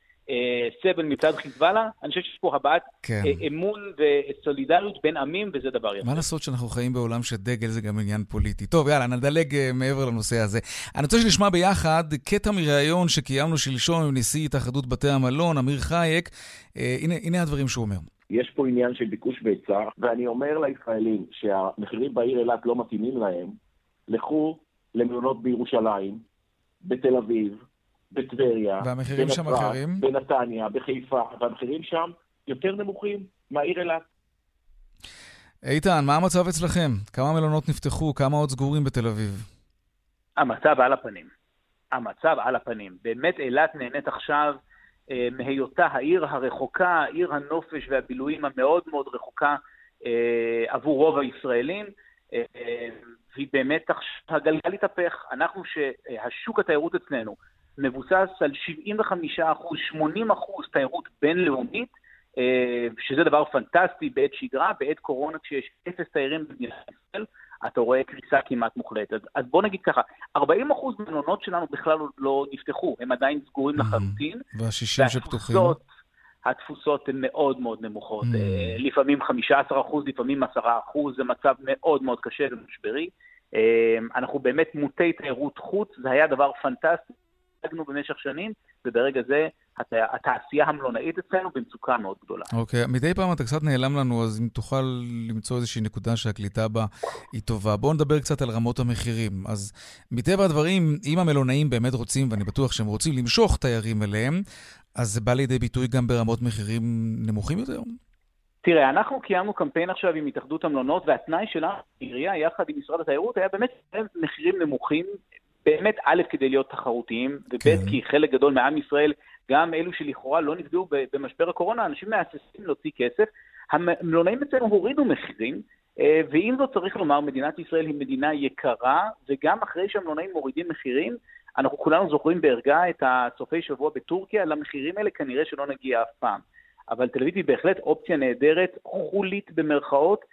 H: סבל מצד חיזבאללה. אני חושב שיש פה הבעת כן. אה, אמון וסולידריות בין עמים, וזה דבר יפה.
A: מה לעשות שאנחנו חיים בעולם שדגל זה גם עניין פוליטי? טוב, יאללה, נדלג אה, מעבר לנושא הזה. אני רוצה שנשמע ביחד קטע מראיון שקיימנו שלשום עם נשיא התאחדות בתי המלון, אמיר חייק. הנה, הנה הדברים שהוא אומר.
I: יש פה עניין של ביקוש והיצע, ואני אומר לישראלים שהמחירים בעיר אילת לא מתאימים להם, לכו למלונות בירושלים, בתל אביב, בטבריה,
A: והמחירים שם אחרים?
I: בנתניה, בחיפה, והמחירים שם יותר נמוכים מהעיר אילת.
A: איתן, מה המצב אצלכם? כמה מלונות נפתחו? כמה עוד סגורים בתל אביב?
H: המצב על הפנים. המצב על הפנים. באמת אילת נהנית עכשיו אה, מהיותה העיר הרחוקה, עיר הנופש והבילויים המאוד מאוד רחוקה אה, עבור רוב הישראלים. אה, אה והיא באמת, הגלגל התהפך. אנחנו, שהשוק התיירות אצלנו מבוסס על 75 אחוז, 80 אחוז תיירות בינלאומית, אה, שזה דבר פנטסטי בעת שגרה, בעת קורונה כשיש אפס תיירים במדינת ישראל, אתה רואה קריסה כמעט מוחלטת. אז בוא נגיד ככה, 40 אחוז מהמלונות שלנו בכלל לא נפתחו, הם עדיין סגורים לחלוטין.
A: וה-60 שפתוחים?
H: התפוסות הן מאוד מאוד נמוכות, mm. לפעמים 15 אחוז, לפעמים 10 אחוז, זה מצב מאוד מאוד קשה ומשברי. אה, אנחנו באמת מוטי תיירות חוץ, זה היה דבר פנטסטי, השגנו במשך שנים, וברגע זה הת... התעשייה המלונאית אצלנו במצוקה מאוד גדולה.
A: אוקיי, okay. מדי פעם אתה קצת נעלם לנו, אז אם תוכל למצוא איזושהי נקודה שהקליטה בה היא טובה. בואו נדבר קצת על רמות המחירים. אז מטבע הדברים, אם המלונאים באמת רוצים, ואני בטוח שהם רוצים למשוך תיירים אליהם, אז זה בא לידי ביטוי גם ברמות מחירים נמוכים יותר?
H: תראה, אנחנו קיימנו קמפיין עכשיו עם התאחדות המלונות, והתנאי שלנו, העירייה יחד עם משרד התיירות, היה באמת מחירים נמוכים באמת, א', כדי להיות תחרותיים, וב', כן. כי חלק גדול מעם ישראל גם אלו שלכאורה לא נפגעו במשבר הקורונה, אנשים מהססים להוציא כסף. המלונאים אצלנו הורידו מחירים, אה, ועם זאת צריך לומר, מדינת ישראל היא מדינה יקרה, וגם אחרי שהמלונאים מורידים מחירים, אנחנו כולנו זוכרים בערגה את הסופי שבוע בטורקיה, למחירים האלה כנראה שלא נגיע אף פעם. אבל תל אביב היא בהחלט אופציה נהדרת, חולית במרכאות,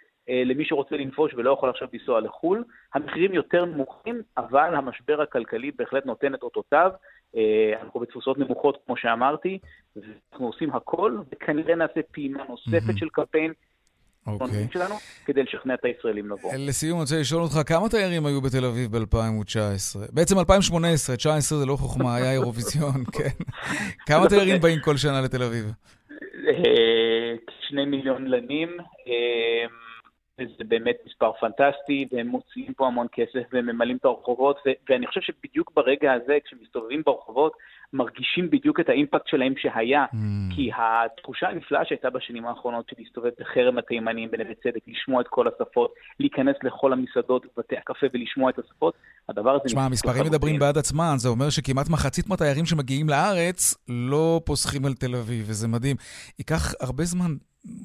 H: למי שרוצה לנפוש ולא יכול עכשיו לנסוע לחו"ל. המחירים יותר נמוכים, אבל המשבר הכלכלי בהחלט נותן את אותותיו. אה, אנחנו בתפוסות נמוכות, כמו שאמרתי, ואנחנו עושים הכל, וכנראה נעשה פעימה נוספת של קמפיין. אוקיי. שלנו, כדי לשכנע את הישראלים לבוא.
A: לסיום, אני רוצה לשאול אותך, כמה תיירים היו בתל אביב ב-2019? בעצם 2018, 2019 זה לא חוכמה, היה אירוויזיון, כן. כמה תיירים באים כל שנה לתל אביב?
H: אה, שני מיליון לנים. וזה באמת מספר פנטסטי, והם מוציאים פה המון כסף והם ממלאים את הרחובות, ו- ואני חושב שבדיוק ברגע הזה, כשמסתובבים ברחובות, מרגישים בדיוק את האימפקט שלהם שהיה, mm. כי התחושה הנפלאה שהייתה בשנים האחרונות של להסתובב בחרם התימנים בנווה צדק, לשמוע את כל השפות, להיכנס לכל המסעדות ובתי הקפה ולשמוע את השפות, הדבר הזה...
A: תשמע, המספרים מדברים בעד עצמם, זה אומר שכמעט מחצית מהתיירים שמגיעים לארץ לא פוסחים על תל אביב, וזה מדהים. ייקח הרבה זמן,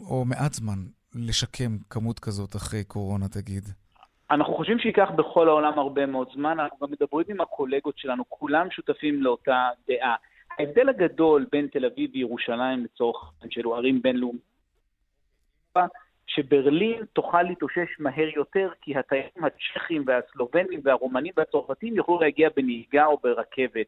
A: או מעט זמן, לשקם כמות כזאת אחרי קורונה, תגיד?
H: אנחנו חושבים שייקח בכל העולם הרבה מאוד זמן, אנחנו גם מדברים עם הקולגות שלנו, כולם שותפים לאותה דעה. ההבדל הגדול בין תל אביב וירושלים לצורך שאלו ערים בינלאומיים, שברלין תוכל להתאושש מהר יותר, כי התיירים הצ'כים והסלובנים והרומנים והצרפתים יוכלו להגיע בנהיגה או ברכבת.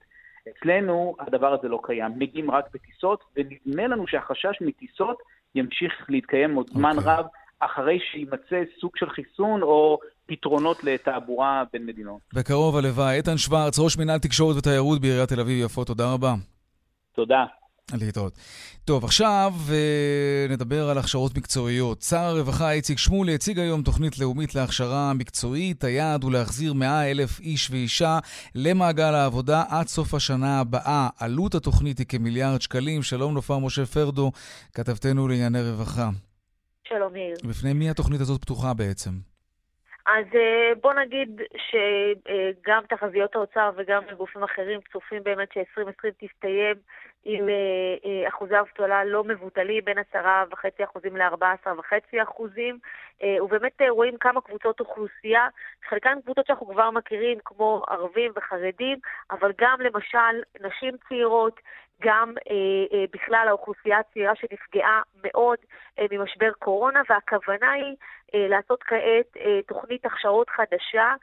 H: אצלנו הדבר הזה לא קיים, מגיעים רק בטיסות, ונדמה לנו שהחשש מטיסות ימשיך להתקיים עוד זמן okay. אוקיי. רב, אחרי שיימצא סוג של חיסון או פתרונות לתעבורה בין מדינות.
A: בקרוב הלוואי. איתן שוורץ, ראש מינהל תקשורת ותיירות בעיריית תל אביב-יפו, תודה רבה.
H: תודה.
A: להתראות. טוב, עכשיו uh, נדבר על הכשרות מקצועיות. שר הרווחה איציק שמולי הציג היום תוכנית לאומית להכשרה מקצועית. היעד הוא להחזיר 100 אלף איש ואישה למעגל העבודה עד סוף השנה הבאה. עלות התוכנית היא כמיליארד שקלים. שלום נופר משה פרדו, כתבתנו לענייני רווחה.
J: שלום יאיר.
A: בפני מי התוכנית הזאת פתוחה בעצם?
J: אז אה, בוא נגיד שגם תחזיות האוצר וגם גופים אחרים צופים באמת ש-2020 תסתיים עם אה, אה, אחוזי אבטלה לא מבוטלים, בין 10.5% ל-14.5%, ובאמת רואים כמה קבוצות אוכלוסייה, חלקן קבוצות שאנחנו כבר מכירים, כמו ערבים וחרדים, אבל גם למשל נשים צעירות, גם אה, אה, בכלל האוכלוסייה הצעירה שנפגעה מאוד אה, ממשבר קורונה, והכוונה היא אה, לעשות כעת אה, תוכנית הכשרות חדשה.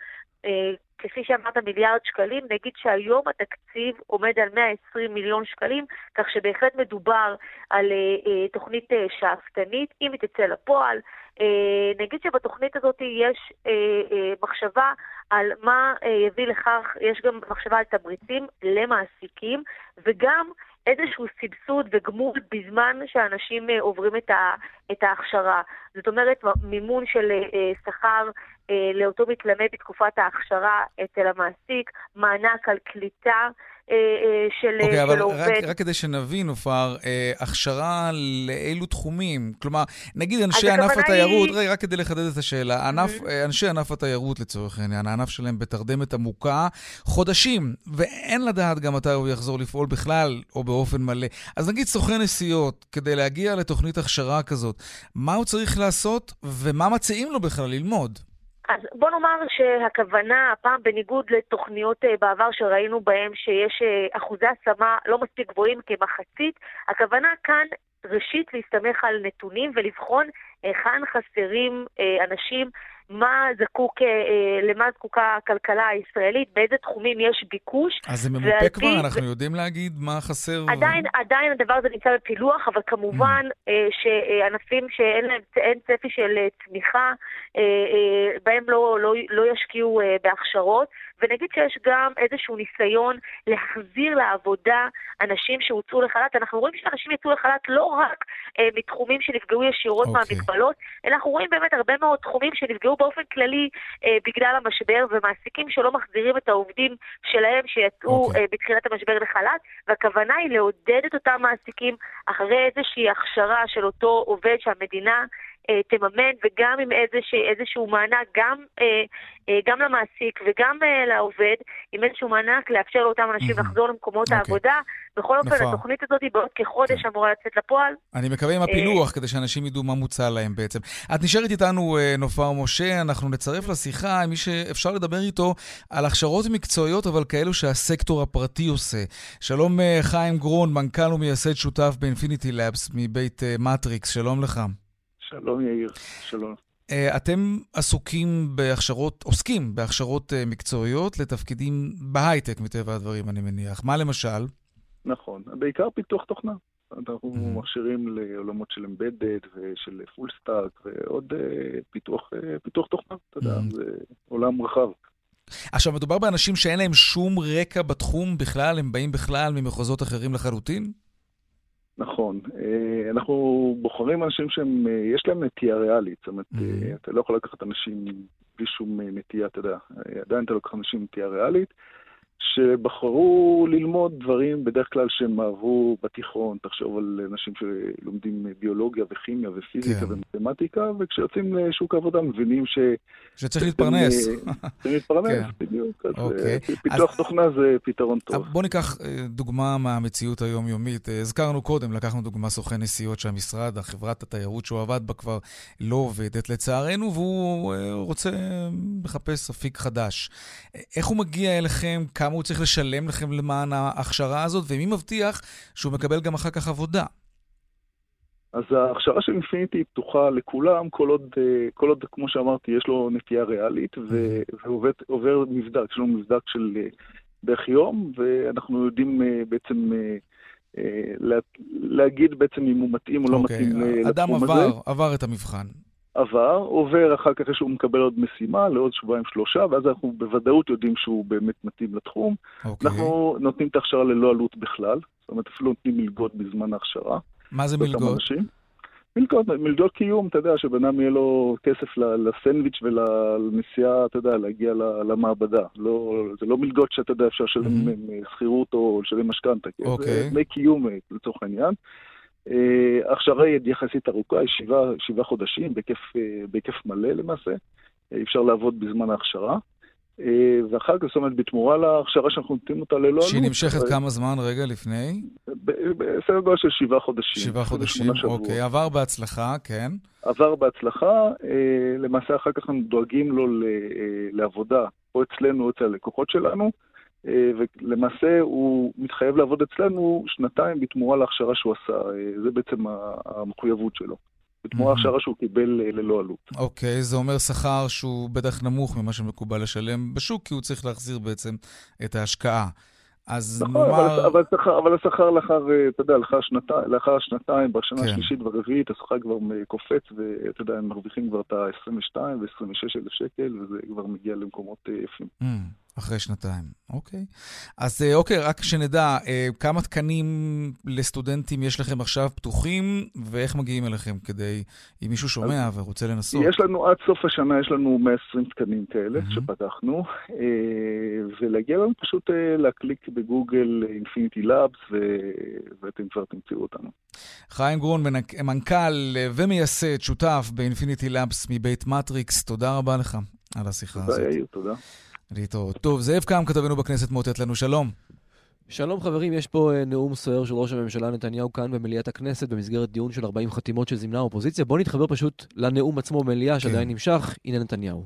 J: אה, כפי שאמרת, מיליארד שקלים, נגיד שהיום התקציב עומד על 120 מיליון שקלים, כך שבהחלט מדובר על אה, אה, תוכנית אה, שאפתנית, אם היא תצא לפועל. אה, נגיד שבתוכנית הזאת יש אה, אה, מחשבה על מה אה, יביא לכך, יש גם מחשבה על תמריצים למעסיקים, וגם איזשהו סבסוד וגמול בזמן שאנשים אה, עוברים את, ה, את ההכשרה. זאת אומרת, מימון של אה, שכר אה, לאותו מתלמד בתקופת ההכשרה אצל המעסיק, מענק על קליטה. אה, אה, של,
A: okay, אוקיי, של עובד. אוקיי, אבל רק כדי שנבין, נופר, הכשרה לאילו תחומים? כלומר, נגיד אנשי ענף התיירות, היא... רגע, רק כדי לחדד את השאלה, ענף, mm-hmm. אנשי ענף התיירות לצורך העניין, הענף שלהם בתרדמת עמוקה, חודשים, ואין לדעת גם מתי הוא יחזור לפעול בכלל, או באופן מלא. אז נגיד סוכן נסיעות, כדי להגיע לתוכנית הכשרה כזאת, מה הוא צריך לעשות, ומה מציעים לו בכלל ללמוד?
J: אז בוא נאמר שהכוונה, הפעם בניגוד לתוכניות אה, בעבר שראינו בהן שיש אה, אחוזי השמה לא מספיק גבוהים כמחצית, הכוונה כאן ראשית להסתמך על נתונים ולבחון היכן חסרים אה, אנשים מה זקוק, אה, למה זקוקה הכלכלה הישראלית, באיזה תחומים יש ביקוש.
A: אז זה ממופה כבר? אנחנו יודעים להגיד מה חסר?
J: עדיין. עדיין הדבר הזה נמצא בפילוח, אבל כמובן mm. אה, שענפים שאין להם צפי של אה, צמיחה, אה, אה, בהם לא, לא, לא ישקיעו אה, בהכשרות. ונגיד שיש גם איזשהו ניסיון להחזיר לעבודה אנשים שהוצאו לחל"ת. אנחנו רואים שאנשים יצאו לחל"ת לא רק אה, מתחומים שנפגעו ישירות okay. אוקיי. מהמגבלות, אלא אנחנו רואים באמת הרבה מאוד תחומים שנפגעו באופן כללי אה, בגלל המשבר, ומעסיקים שלא מחזירים את העובדים שלהם שיצאו okay. אוקיי. אה, בתחילת המשבר לחל"ת, והכוונה היא לעודד את אותם מעסיקים אחרי איזושהי הכשרה של אותו עובד שהמדינה תממן, וגם עם איזשה, איזשהו מענק, גם, אה, אה, גם למעסיק וגם אה, לעובד, עם איזשהו מענק לאפשר לאותם אנשים לחזור למקומות
A: אוקיי.
J: העבודה. בכל אופן,
A: נפלא.
J: התוכנית הזאת היא בעוד כחודש
A: כן.
J: אמורה לצאת לפועל.
A: אני מקווה עם הפילוח, כדי שאנשים ידעו מה מוצע להם בעצם. את נשארת איתנו, אה, נופר משה, אנחנו נצרף לשיחה עם מי שאפשר לדבר איתו על הכשרות מקצועיות, אבל כאלו שהסקטור הפרטי עושה. שלום אה, חיים גרון, מנכ"ל ומייסד שותף ב Infinity Labs מבית אה, Matrix, שלום לך.
K: שלום יאיר, שלום.
A: אה, אתם עסוקים בהכשרות, עוסקים בהכשרות אה, מקצועיות לתפקידים בהייטק, מטבע הדברים, אני מניח. מה למשל?
K: נכון, בעיקר פיתוח תוכנה. אנחנו
A: Mhm.
K: מכשירים לעולמות של embedded ושל full stack ועוד אה, פיתוח, פיתוח תוכנה, אתה יודע,
A: Mhm.
K: זה עולם רחב.
A: עכשיו, מדובר באנשים שאין להם שום רקע בתחום בכלל, הם באים בכלל ממחוזות אחרים לחלוטין?
K: נכון, אה, אנחנו בוחרים אנשים שהם, אה, יש להם נטייה ריאלית, זאת אומרת. אה, אתה לא יכול לקחת אנשים בלי שום נטייה, אתה יודע, עדיין אתה לוקח אנשים עם נטייה ריאלית, שבחרו ללמוד דברים בדרך כלל שהם אהבו בתיכון, תחשוב על אנשים שלומדים ביולוגיה וכימיה ופיזיקה
A: כן.
K: ומתמטיקה, וכשיוצאים לשוק העבודה מבינים ש...
A: שצריך להתפרנס.
K: אה, צריך להתפרנס,
A: כן.
K: בדיוק. אז
A: אוקיי.
K: אה, פיתוח
A: אז-
K: תוכנה זה פתרון טוב.
A: בואו ניקח אה, דוגמה מהמציאות היומיומית. הזכרנו קודם, לקחנו דוגמה סוכן נסיעות שהמשרד, החברת התיירות שהוא עבד בה כבר לא עובדת לצערנו, והוא רוצה לחפש אפיק חדש. איך הוא מגיע אליכם? כמה הוא צריך לשלם לכם למען ההכשרה הזאת? ומי מבטיח שהוא מקבל גם אחר כך עבודה?
K: אז ההכשרה של אינפיניטי היא פתוחה לכולם, כל עוד, אה, כל עוד, כמו שאמרתי, יש לו נטייה ריאלית, ועובר מבדק, יש לנו מבדק של אה, בערך יום, ואנחנו יודעים אה, בעצם לה- להגיד בעצם אם הוא מתאים או לא
A: אוקיי,
K: מתאים אה,
A: אדם
K: לתחום
A: עבר,
K: הזה.
A: עבר את המבחן.
K: עבר, עובר אחר כך שהוא מקבל עוד משימה לעוד שבועיים שלושה, ואז אנחנו בוודאות יודעים שהוא באמת מתאים לתחום.
A: אוקיי.
K: אנחנו נותנים את ההכשרה ללא עלות בכלל, זאת אומרת אפילו נותנים מלגות בזמן ההכשרה.
A: מה זה מלגות?
K: מלגות, מלגות קיום, אתה יודע, שבן אדם יהיה לו כסף לסנדוויץ' ולנסיעה, אתה יודע, להגיע למעבדה. לא, זה לא מלגות שאתה יודע, אפשר לשלם
A: מהמם.
K: mm שכירות או לשלם משכנתה.
A: אוקיי.
K: זה דמי קיום אה, לצורך העניין. אה, ההכשרה היא יחסית ארוכה, היא שבעה, שבעה חודשים, בהיקף, אה, בהיקף מלא למעשה. אה, אפשר לעבוד בזמן ההכשרה. אה, ואחר כך, זאת אומרת, בתמורה להכשרה שאנחנו נותנים אותה ללא עלות.
A: שהיא נמשכת
K: אה,
A: כמה זמן רגע לפני?
K: בסדר גודל של שבעה חודשים.
A: שבעה חודשים,
K: 28 שבועות.
A: אוקיי. עבר בהצלחה, כן.
K: עבר בהצלחה, אה, למעשה אחר כך אנחנו דואגים לו אה, לעבודה, או אצלנו או אצל הלקוחות שלנו, אה, ולמעשה הוא מתחייב לעבוד אצלנו שנתיים בתמורה להכשרה שהוא עשה, אה, זה בעצם המחויבות שלו. בתמורה. להכשרה שהוא קיבל אה, ללא עלות.
A: אוקיי, זה אומר שכר שהוא בטח נמוך ממה שמקובל לשלם בשוק, כי הוא צריך להחזיר בעצם את ההשקעה. אז
K: נכון,
A: נאמר...
K: אבל, אבל השכר לאחר, אה, אתה יודע, לאחר, שנתי, לאחר שנתיים, בשנה
A: כן.
K: השלישית והרביעית, השכר כבר קופץ, ואתה יודע, הם מרוויחים כבר את ה-22 ו-26 אלף שקל, וזה כבר מגיע למקומות אה, יפים.
A: Mm, אחרי שנתיים, אוקיי. אז אה, אוקיי, רק שנדע, אה, כמה תקנים לסטודנטים יש לכם עכשיו פתוחים, ואיך מגיעים אליכם כדי, אם מישהו שומע ורוצה לנסות.
K: יש לנו, עד סוף השנה יש לנו 120 תקנים כאלה
A: מהמם.
K: שפתחנו, אה, ולהגיע לנו פשוט להקליק בגוגל Infinity Labs, ואתם כבר תמצאו אותנו.
A: חיים גרון, מנק- מנכ"ל ומייסד, שותף ב Infinity Labs מבית Matrix, תודה רבה לך על השיחה הזאת.
K: תודה יאיר, תודה.
A: להתראות. טוב, זאב קם, כתבנו בכנסת, מאותת לנו שלום.
L: שלום חברים, יש פה אה, נאום סוער של ראש הממשלה נתניהו כאן במליאת הכנסת במסגרת דיון של 40 חתימות שזימנה האופוזיציה. בואו נתחבר פשוט לנאום עצמו במליאה שעדיין נמשך. הנה נתניהו.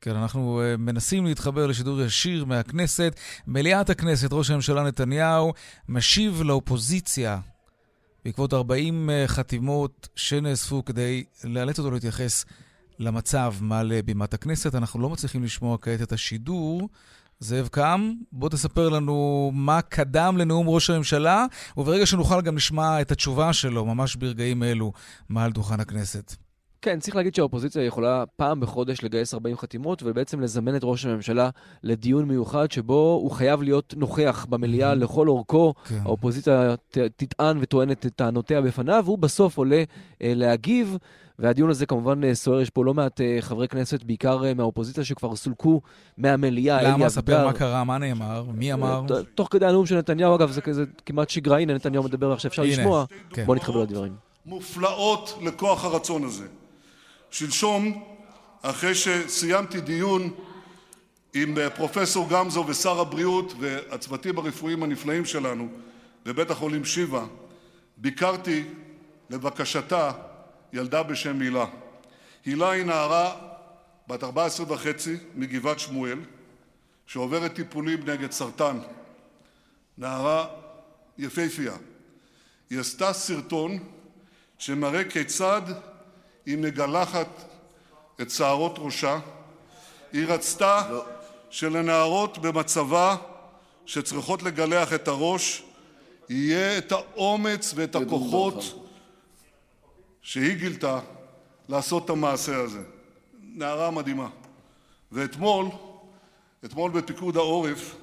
A: כן, אנחנו uh, מנסים להתחבר לשידור ישיר מהכנסת. מליאת הכנסת, ראש הממשלה נתניהו משיב לאופוזיציה בעקבות 40 uh, חתימות שנאספו כדי לאלץ אותו להתייחס למצב מעל uh, בימת הכנסת. אנחנו לא מצליחים לשמוע כעת את השידור. זאב קם, בוא תספר לנו מה קדם לנאום ראש הממשלה, וברגע שנוכל גם נשמע את התשובה שלו, ממש ברגעים אלו, מעל דוכן הכנסת.
L: כן, צריך להגיד שהאופוזיציה יכולה פעם בחודש לגייס 40 חתימות ובעצם לזמן את ראש הממשלה לדיון מיוחד שבו הוא חייב להיות נוכח במליאה לכל אורכו.
A: כן.
L: האופוזיציה תטען וטוענת את טענותיה בפניו, והוא בסוף עולה אה, להגיב. והדיון הזה כמובן אה, סוער, יש פה לא מעט אה, חברי כנסת, בעיקר אה, מהאופוזיציה, שכבר סולקו מהמליאה. אלי
A: למה? ספר. מה קרה, מה נאמר, מי אמר?
L: תוך כדי הנאום של נתניהו, אגב, זה כזה כמעט שגרה, הנה נתניהו מדבר עכשיו, אפשר לשמוע.
A: כן.
L: בואו נתחבר לדברים.
M: מופלאות לכוח הרצון הזה. שלשום, אחרי שסיימתי דיון עם פרופסור גמזו ושר הבריאות והצוותים הרפואיים הנפלאים שלנו בבית החולים שיבא, ביקרתי לבקשתה ילדה בשם הילה. הילה היא נערה בת 14 וחצי מגבעת שמואל, שעוברת טיפולים נגד סרטן. נערה יפהפייה. היא עשתה סרטון שמראה כיצד היא מגלחת את שערות ראשה. היא רצתה שלנערות במצבה שצריכות לגלח את הראש יהיה את האומץ ואת הכוחות שהיא גילתה לעשות את המעשה הזה. נערה מדהימה. ואתמול, אתמול בפיקוד העורף,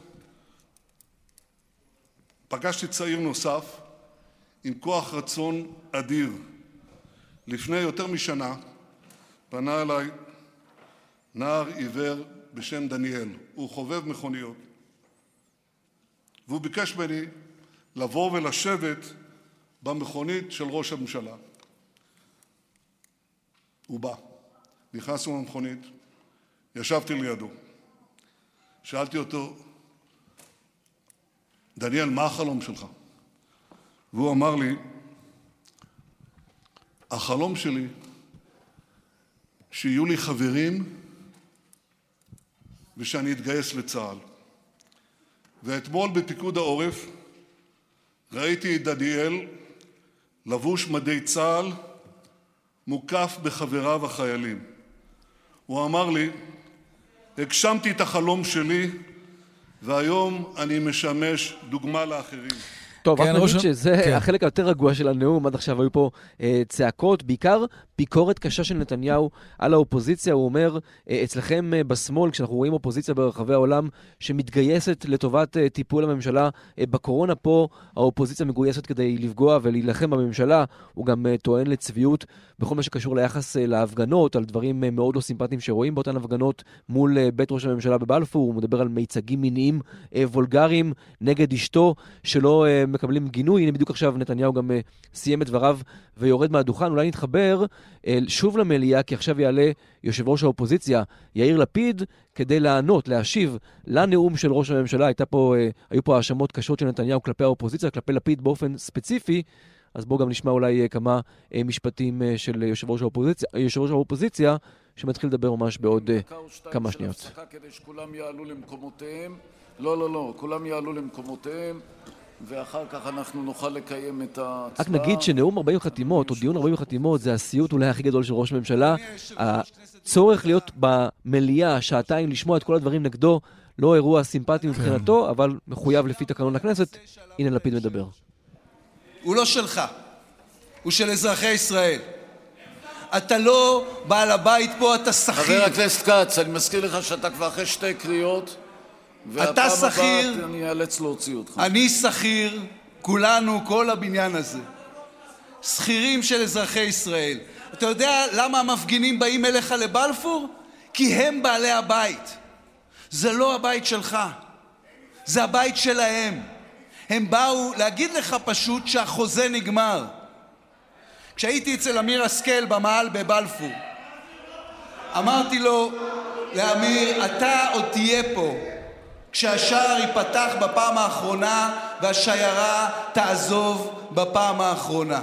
M: פגשתי צעיר נוסף עם כוח רצון אדיר. לפני יותר משנה פנה אליי נער עיוור בשם דניאל. הוא חובב מכוניות. והוא ביקש ממני לבוא ולשבת במכונית של ראש הממשלה. הוא בא. נכנסנו למכונית, ישבתי לידו. שאלתי אותו, דניאל, מה החלום שלך? והוא אמר לי, החלום שלי שיהיו לי חברים ושאני אתגייס לצה"ל. ואתמול בפיקוד העורף ראיתי את דניאל לבוש מדי צה"ל מוקף בחבריו החיילים. הוא אמר לי, הגשמתי את החלום שלי והיום אני משמש דוגמה לאחרים.
L: טוב, רק נגיד שזה
A: כן.
L: החלק היותר רגוע של הנאום, עד עכשיו היו פה אה, צעקות, בעיקר ביקורת קשה של נתניהו על האופוזיציה. הוא אומר, אה, אצלכם אה, בשמאל, כשאנחנו רואים אופוזיציה ברחבי העולם שמתגייסת לטובת טיפול הממשלה בקורונה, פה האופוזיציה מגויסת כדי לפגוע ולהילחם בממשלה. הוא גם טוען לצביעות בכל מה שקשור ליחס להפגנות, על דברים מאוד לא סימפטיים שרואים באותן הפגנות מול בית ראש הממשלה בבלפור. הוא מדבר על מיצגים מיניים וולגריים נגד אשתו, שלא מקבלים גינוי. הנה בדיוק עכשיו נתניהו גם אה, סיים את דבריו ויורד מהדוכן. אולי נתחבר אה, שוב למליאה, כי עכשיו יעלה יושב ראש האופוזיציה, יאיר לפיד, כדי לענות, להשיב לנאום של ראש הממשלה. פה, אה, היו פה האשמות קשות של נתניהו כלפי האופוזיציה, כלפי לפיד באופן ספציפי. אז בואו גם נשמע אולי כמה משפטים של יושב ראש האופוזיציה, יושב ראש האופוזיציה, שמתחיל לדבר ממש בעוד כמה שניות.
N: כדי שכולם יעלו למקומותיהם. לא, לא, לא, כולם יעלו למקומותיהם, ואחר כך אנחנו נוכל לקיים את ההצבעה.
L: רק נגיד שנאום 40 חתימות, או דיון 40 חתימות, זה הסיוט אולי הכי גדול של ראש ממשלה. הצורך להיות במליאה שעתיים לשמוע את כל הדברים נגדו, לא אירוע סימפטי מבחינתו, אבל מחויב לפי תקנון הכנסת. הנה לפיד מדבר.
O: הוא לא שלך, הוא של אזרחי ישראל. אתה לא בעל הבית פה, אתה שכיר.
N: חבר הכנסת כץ, אני מזכיר לך שאתה כבר אחרי שתי קריאות. והפעם
O: שכיר.
N: אני אאלץ להוציא אותך.
O: אני שכיר, כולנו, כל הבניין הזה. שכירים של אזרחי ישראל. אתה יודע למה המפגינים באים אליך לבלפור? כי הם בעלי הבית. זה לא הבית שלך, זה הבית שלהם. הם באו להגיד לך פשוט שהחוזה נגמר. כשהייתי אצל אמיר השכל במאהל בבלפור, אמרתי לו, לאמיר, אתה עוד תהיה פה כשהשער ייפתח בפעם האחרונה והשיירה תעזוב בפעם האחרונה.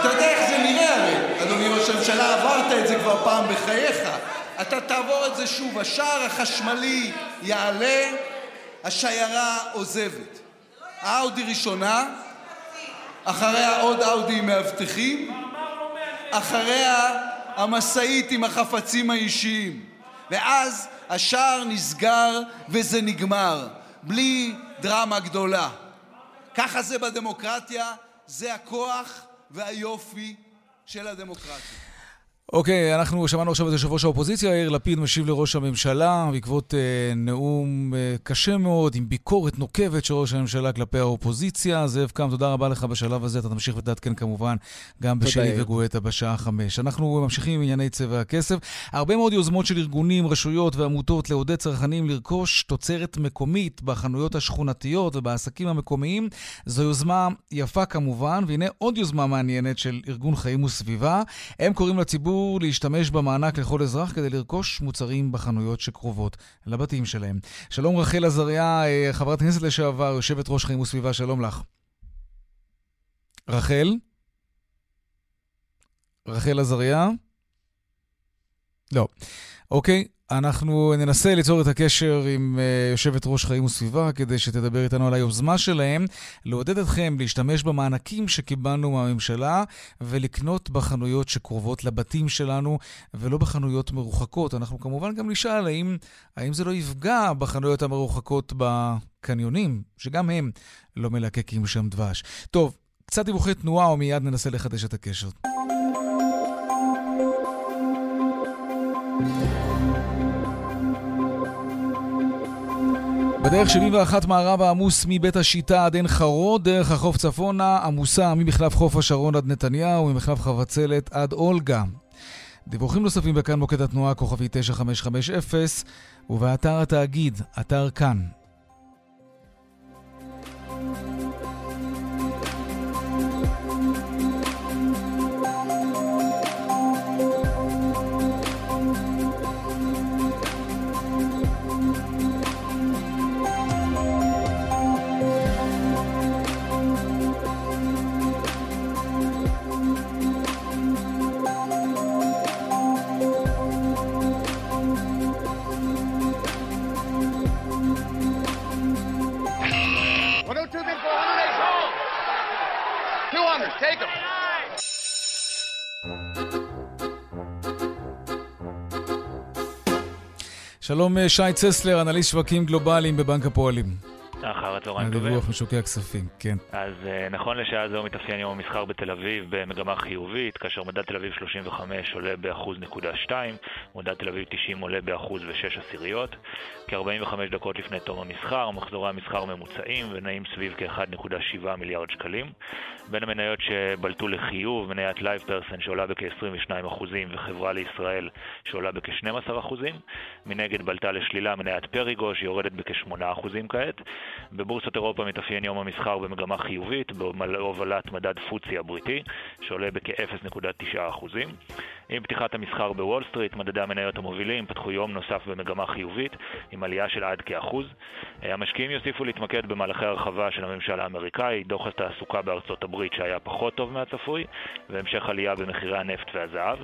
O: אתה יודע איך זה נראה הרי, אדוני ראש הממשלה, עברת את זה כבר פעם בחייך. אתה תעבור את זה שוב, השער החשמלי יעלה, השיירה עוזבת. האאודי ראשונה, אחריה עוד אאודי עם מאבטחים, אחריה המשאית עם החפצים האישיים. ואז השער נסגר וזה נגמר, בלי דרמה גדולה. ככה זה בדמוקרטיה, זה הכוח והיופי של הדמוקרטיה.
A: אוקיי, אנחנו שמענו עכשיו את יושב ראש האופוזיציה, יאיר לפיד משיב לראש הממשלה בעקבות אה, נאום אה, קשה מאוד, עם ביקורת נוקבת של ראש הממשלה כלפי האופוזיציה. זאב קם, תודה רבה לך בשלב הזה, אתה תמשיך ותעדכן כמובן גם בשלי וגואטה בשעה חמש. אנחנו ממשיכים עם ענייני צבע הכסף. הרבה מאוד יוזמות של ארגונים, רשויות ועמותות לעודד צרכנים לרכוש תוצרת מקומית בחנויות השכונתיות ובעסקים המקומיים. זו יוזמה יפה כמובן, והנה עוד יוזמה מעניינת של ארגון חיים וסביבה. הם קוראים לציבור יוכלו להשתמש במענק לכל אזרח כדי לרכוש מוצרים בחנויות שקרובות לבתים שלהם. שלום רחל עזריה, אה, חברת כנסת לשעבר, יושבת ראש חיים וסביבה, שלום לך. רחל? רחל עזריה? לא. אוקיי, אנחנו ננסה ליצור את הקשר עם uh, יושבת ראש חיים וסביבה כדי שתדבר איתנו על היוזמה שלהם, לעודד אתכם להשתמש במענקים שקיבלנו מהממשלה ולקנות בחנויות שקרובות לבתים שלנו ולא בחנויות מרוחקות. אנחנו כמובן גם נשאל האם, האם זה לא יפגע בחנויות המרוחקות בקניונים, שגם הם לא מלקקים שם דבש. טוב, קצת דיווחי תנועה ומיד ננסה לחדש את הקשר. בדרך 71 מערב העמוס מבית השיטה עד עין חרוד, דרך החוף צפונה עמוסה ממחלף חוף השרון עד נתניהו, ממחלף חבצלת עד אולגה. דיווחים נוספים בכאן מוקד התנועה כוכבי 9550 ובאתר התאגיד, אתר כאן. שלום אה, שי צסלר, אנליסט שווקים גלובליים בבנק הפועלים.
P: אחר הצהריים טובים.
A: הדיווח משוקי הכספים, כן.
P: אז אה, נכון לשעה זו מתאפיין יום המסחר בתל אביב במגמה חיובית, כאשר מדד תל אביב 35 עולה ב-1.2, מדד תל אביב 90 עולה ב-1.6 עשיריות. כ-45 דקות לפני תום המסחר, מחזורי המסחר ממוצעים ונעים סביב כ-1.7 מיליארד שקלים. בין המניות שבלטו לחיוב, מניית LivePerson שעולה בכ-22% וחברה לישראל שעולה בכ-12%. מנגד בלטה לשלילה מניית פריגו שיורדת בכ-8% כעת. בבורסות אירופה מתאפיין יום המסחר במגמה חיובית, בהובלת מדד פוצי הבריטי, שעולה בכ-0.9%. עם פתיחת המסחר בוול סטריט, מדדי המניות המובילים פתחו יום נוסף במגמה חיובית, עם עלייה של עד כאחוז. המשקיעים יוסיפו להתמקד במהלכי הרחבה של הממשל האמריקאי, דוח התעסוקה בארצות הברית שהיה פחות טוב מהצפוי, והמשך עלייה במחירי הנפט והזהב.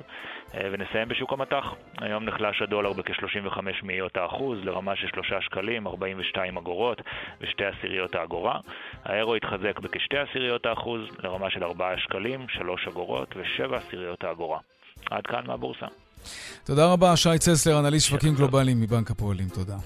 P: ונסיים בשוק המטח. היום נחלש הדולר בכ-35 מאיות האחוז, לרמה של 3 שקלים, 42 אגורות ושתי עשיריות האגורה. האירו התחזק בכ-2 עשיריות האחוז, לרמה של 4 שקלים, 3 אגורות ו-7 עשיריות האגורה. עד כאן מהבורסה.
A: תודה רבה, שי צסלר, אנליסט שווקים גלובליים מבנק הפועלים. תודה.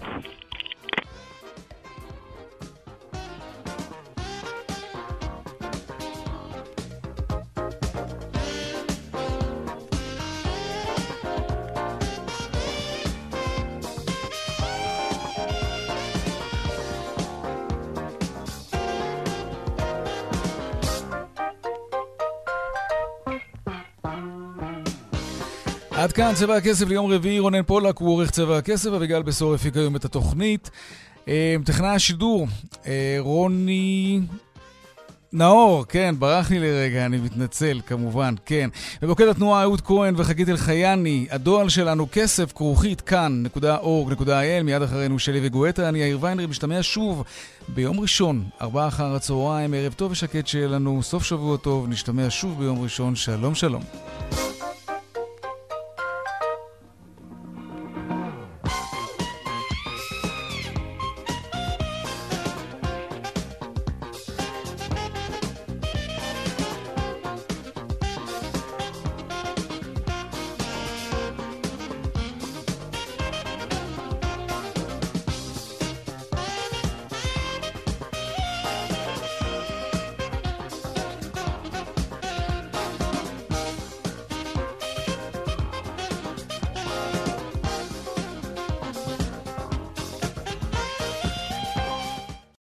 A: עד כאן צבע הכסף ליום רביעי, רונן פולק הוא עורך צבע הכסף, אביגל בשור הפיק היום את התוכנית. אה, טכנאי השידור, אה, רוני... נאור, כן, ברח לי לרגע, אני מתנצל, כמובן, כן. במוקד התנועה אהוד כהן וחגית אלחייני, הדואל שלנו כסף כרוכית כאן.org.il, מיד אחרינו שלי וגואטה, אני יאיר ויינרי, משתמע שוב ביום ראשון, ארבעה אחר הצהריים, ערב טוב ושקט שיהיה לנו, סוף שבוע טוב, נשתמע שוב ביום ראשון, שלום שלום.